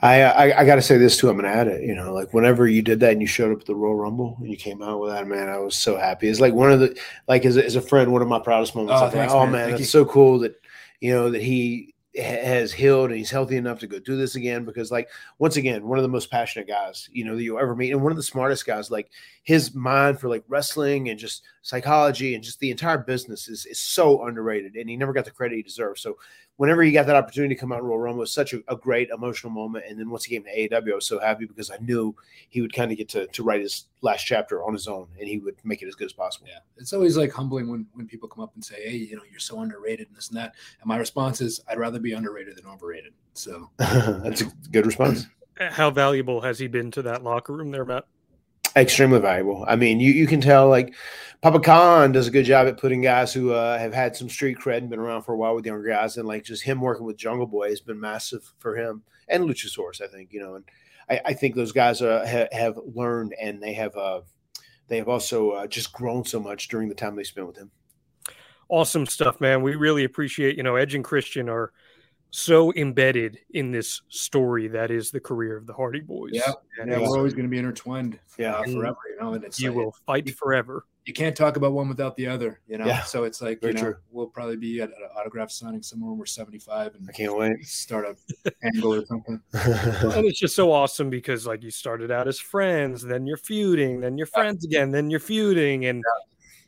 I I, I got to say this too. I'm gonna add it. You know, like whenever you did that and you showed up at the Royal Rumble and you came out with that, man, I was so happy. It's like one of the like as a, as a friend, one of my proudest moments. Oh, thanks, oh man. man, Thank it's you. so cool that you know that he has healed and he's healthy enough to go do this again. Because like once again, one of the most passionate guys you know that you'll ever meet, and one of the smartest guys. Like his mind for like wrestling and just psychology and just the entire business is is so underrated, and he never got the credit he deserves. So whenever he got that opportunity to come out in Royal Rumble, it was such a, a great emotional moment. And then once he came to AEW, I was so happy because I knew he would kind of get to, to write his last chapter on his own and he would make it as good as possible. yeah, it's always like humbling when when people come up and say, "Hey, you know, you're so underrated and this and that." And my response is, "I'd rather be underrated than overrated." So That's a good response. How valuable has he been to that locker room there, Matt? Extremely valuable. I mean, you, you can tell like Papa Khan does a good job at putting guys who uh, have had some street cred and been around for a while with younger guys, and like just him working with Jungle Boy has been massive for him and Luchasaurus, I think. You know, and I, I think those guys uh, ha- have learned and they have uh, they have also uh, just grown so much during the time they spent with him. Awesome stuff, man. We really appreciate, you know, Edge and Christian are so embedded in this story that is the career of the Hardy Boys. Yeah, and yeah, we're always going to be intertwined. Yeah. forever. You know, and it's you like- will fight forever. You can't talk about one without the other. You know, Yeah. so it's like Very you know true. we'll probably be at an autograph signing somewhere when we're seventy five and I can't wait. start a angle or something. and it's just so awesome because like you started out as friends, then you're feuding, then you're friends again, then you're feuding, and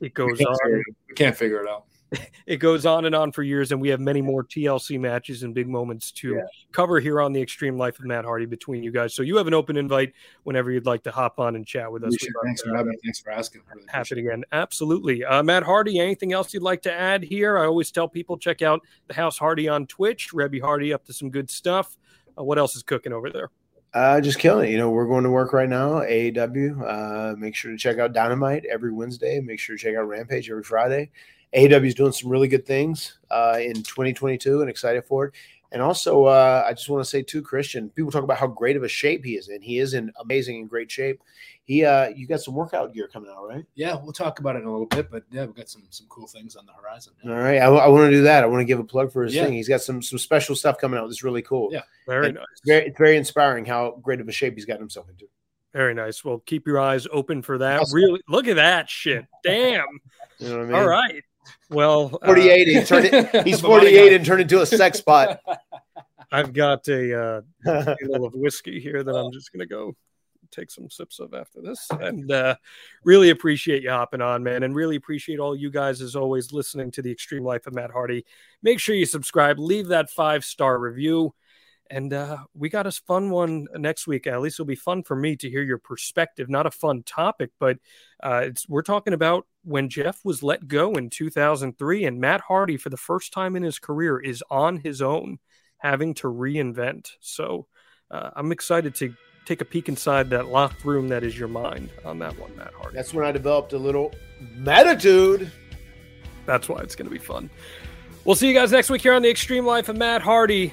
it goes can't, on. figure it, we can't figure it out. It goes on and on for years, and we have many more TLC matches and big moments to Yeah. cover here on the Extreme Life of Matt Hardy between you guys. So you have an open invite whenever you'd like to hop on and chat with us. Appreciate We'd. Thanks for to having me. Thanks for asking. Really have appreciate it again. Absolutely. Uh, Matt Hardy, anything else you'd like to add here? I always tell people check out the House Hardy on Twitch. Reby Hardy up to some good stuff. Uh, what else is cooking over there? Uh, just killing it. You know, we're going to work right now. AEW. Uh, make sure to check out Dynamite every Wednesday. Make sure to check out Rampage every Friday. AEW is doing some really good things uh, in 2022 and excited for it. And also, uh, I just want to say too, Christian. People talk about how great of a shape he is in. He is in amazing and great shape. He, uh, you got some workout gear coming out, right? Yeah, we'll talk about it in a little bit, but yeah, we've got some some cool things on the horizon. All right, I, want to do that. I want to give a plug for his Yeah. thing. He's got some some special stuff coming out. That's really cool. Yeah. Very And nice. It's very, it's very inspiring how great of a shape he's gotten himself into. Very nice. Well, keep your eyes open for that. Awesome. Really, look at that shit. Damn. You know what I mean? All right. Well, uh, 48. He turned it, he's 48 and turned into a sex bot. I've got a uh, bottle of whiskey here that I'm just gonna go take some sips of after this, and uh, really appreciate you hopping on, man, and really appreciate all you guys as always listening to the Extreme Life of Matt Hardy. Make sure you subscribe, leave that five star review. And uh, we got a fun one next week. At least it'll be fun for me to hear your perspective. Not a fun topic, but uh, it's we're talking about when Jeff was let go in 2003, and Matt Hardy, for the first time in his career, is on his own, having to reinvent. So uh, I'm excited to take a peek inside that locked room that is your mind on that one, Matt Hardy. That's when I developed a little attitude. That's why it's going to be fun. We'll see you guys next week here on the Extreme Life of Matt Hardy.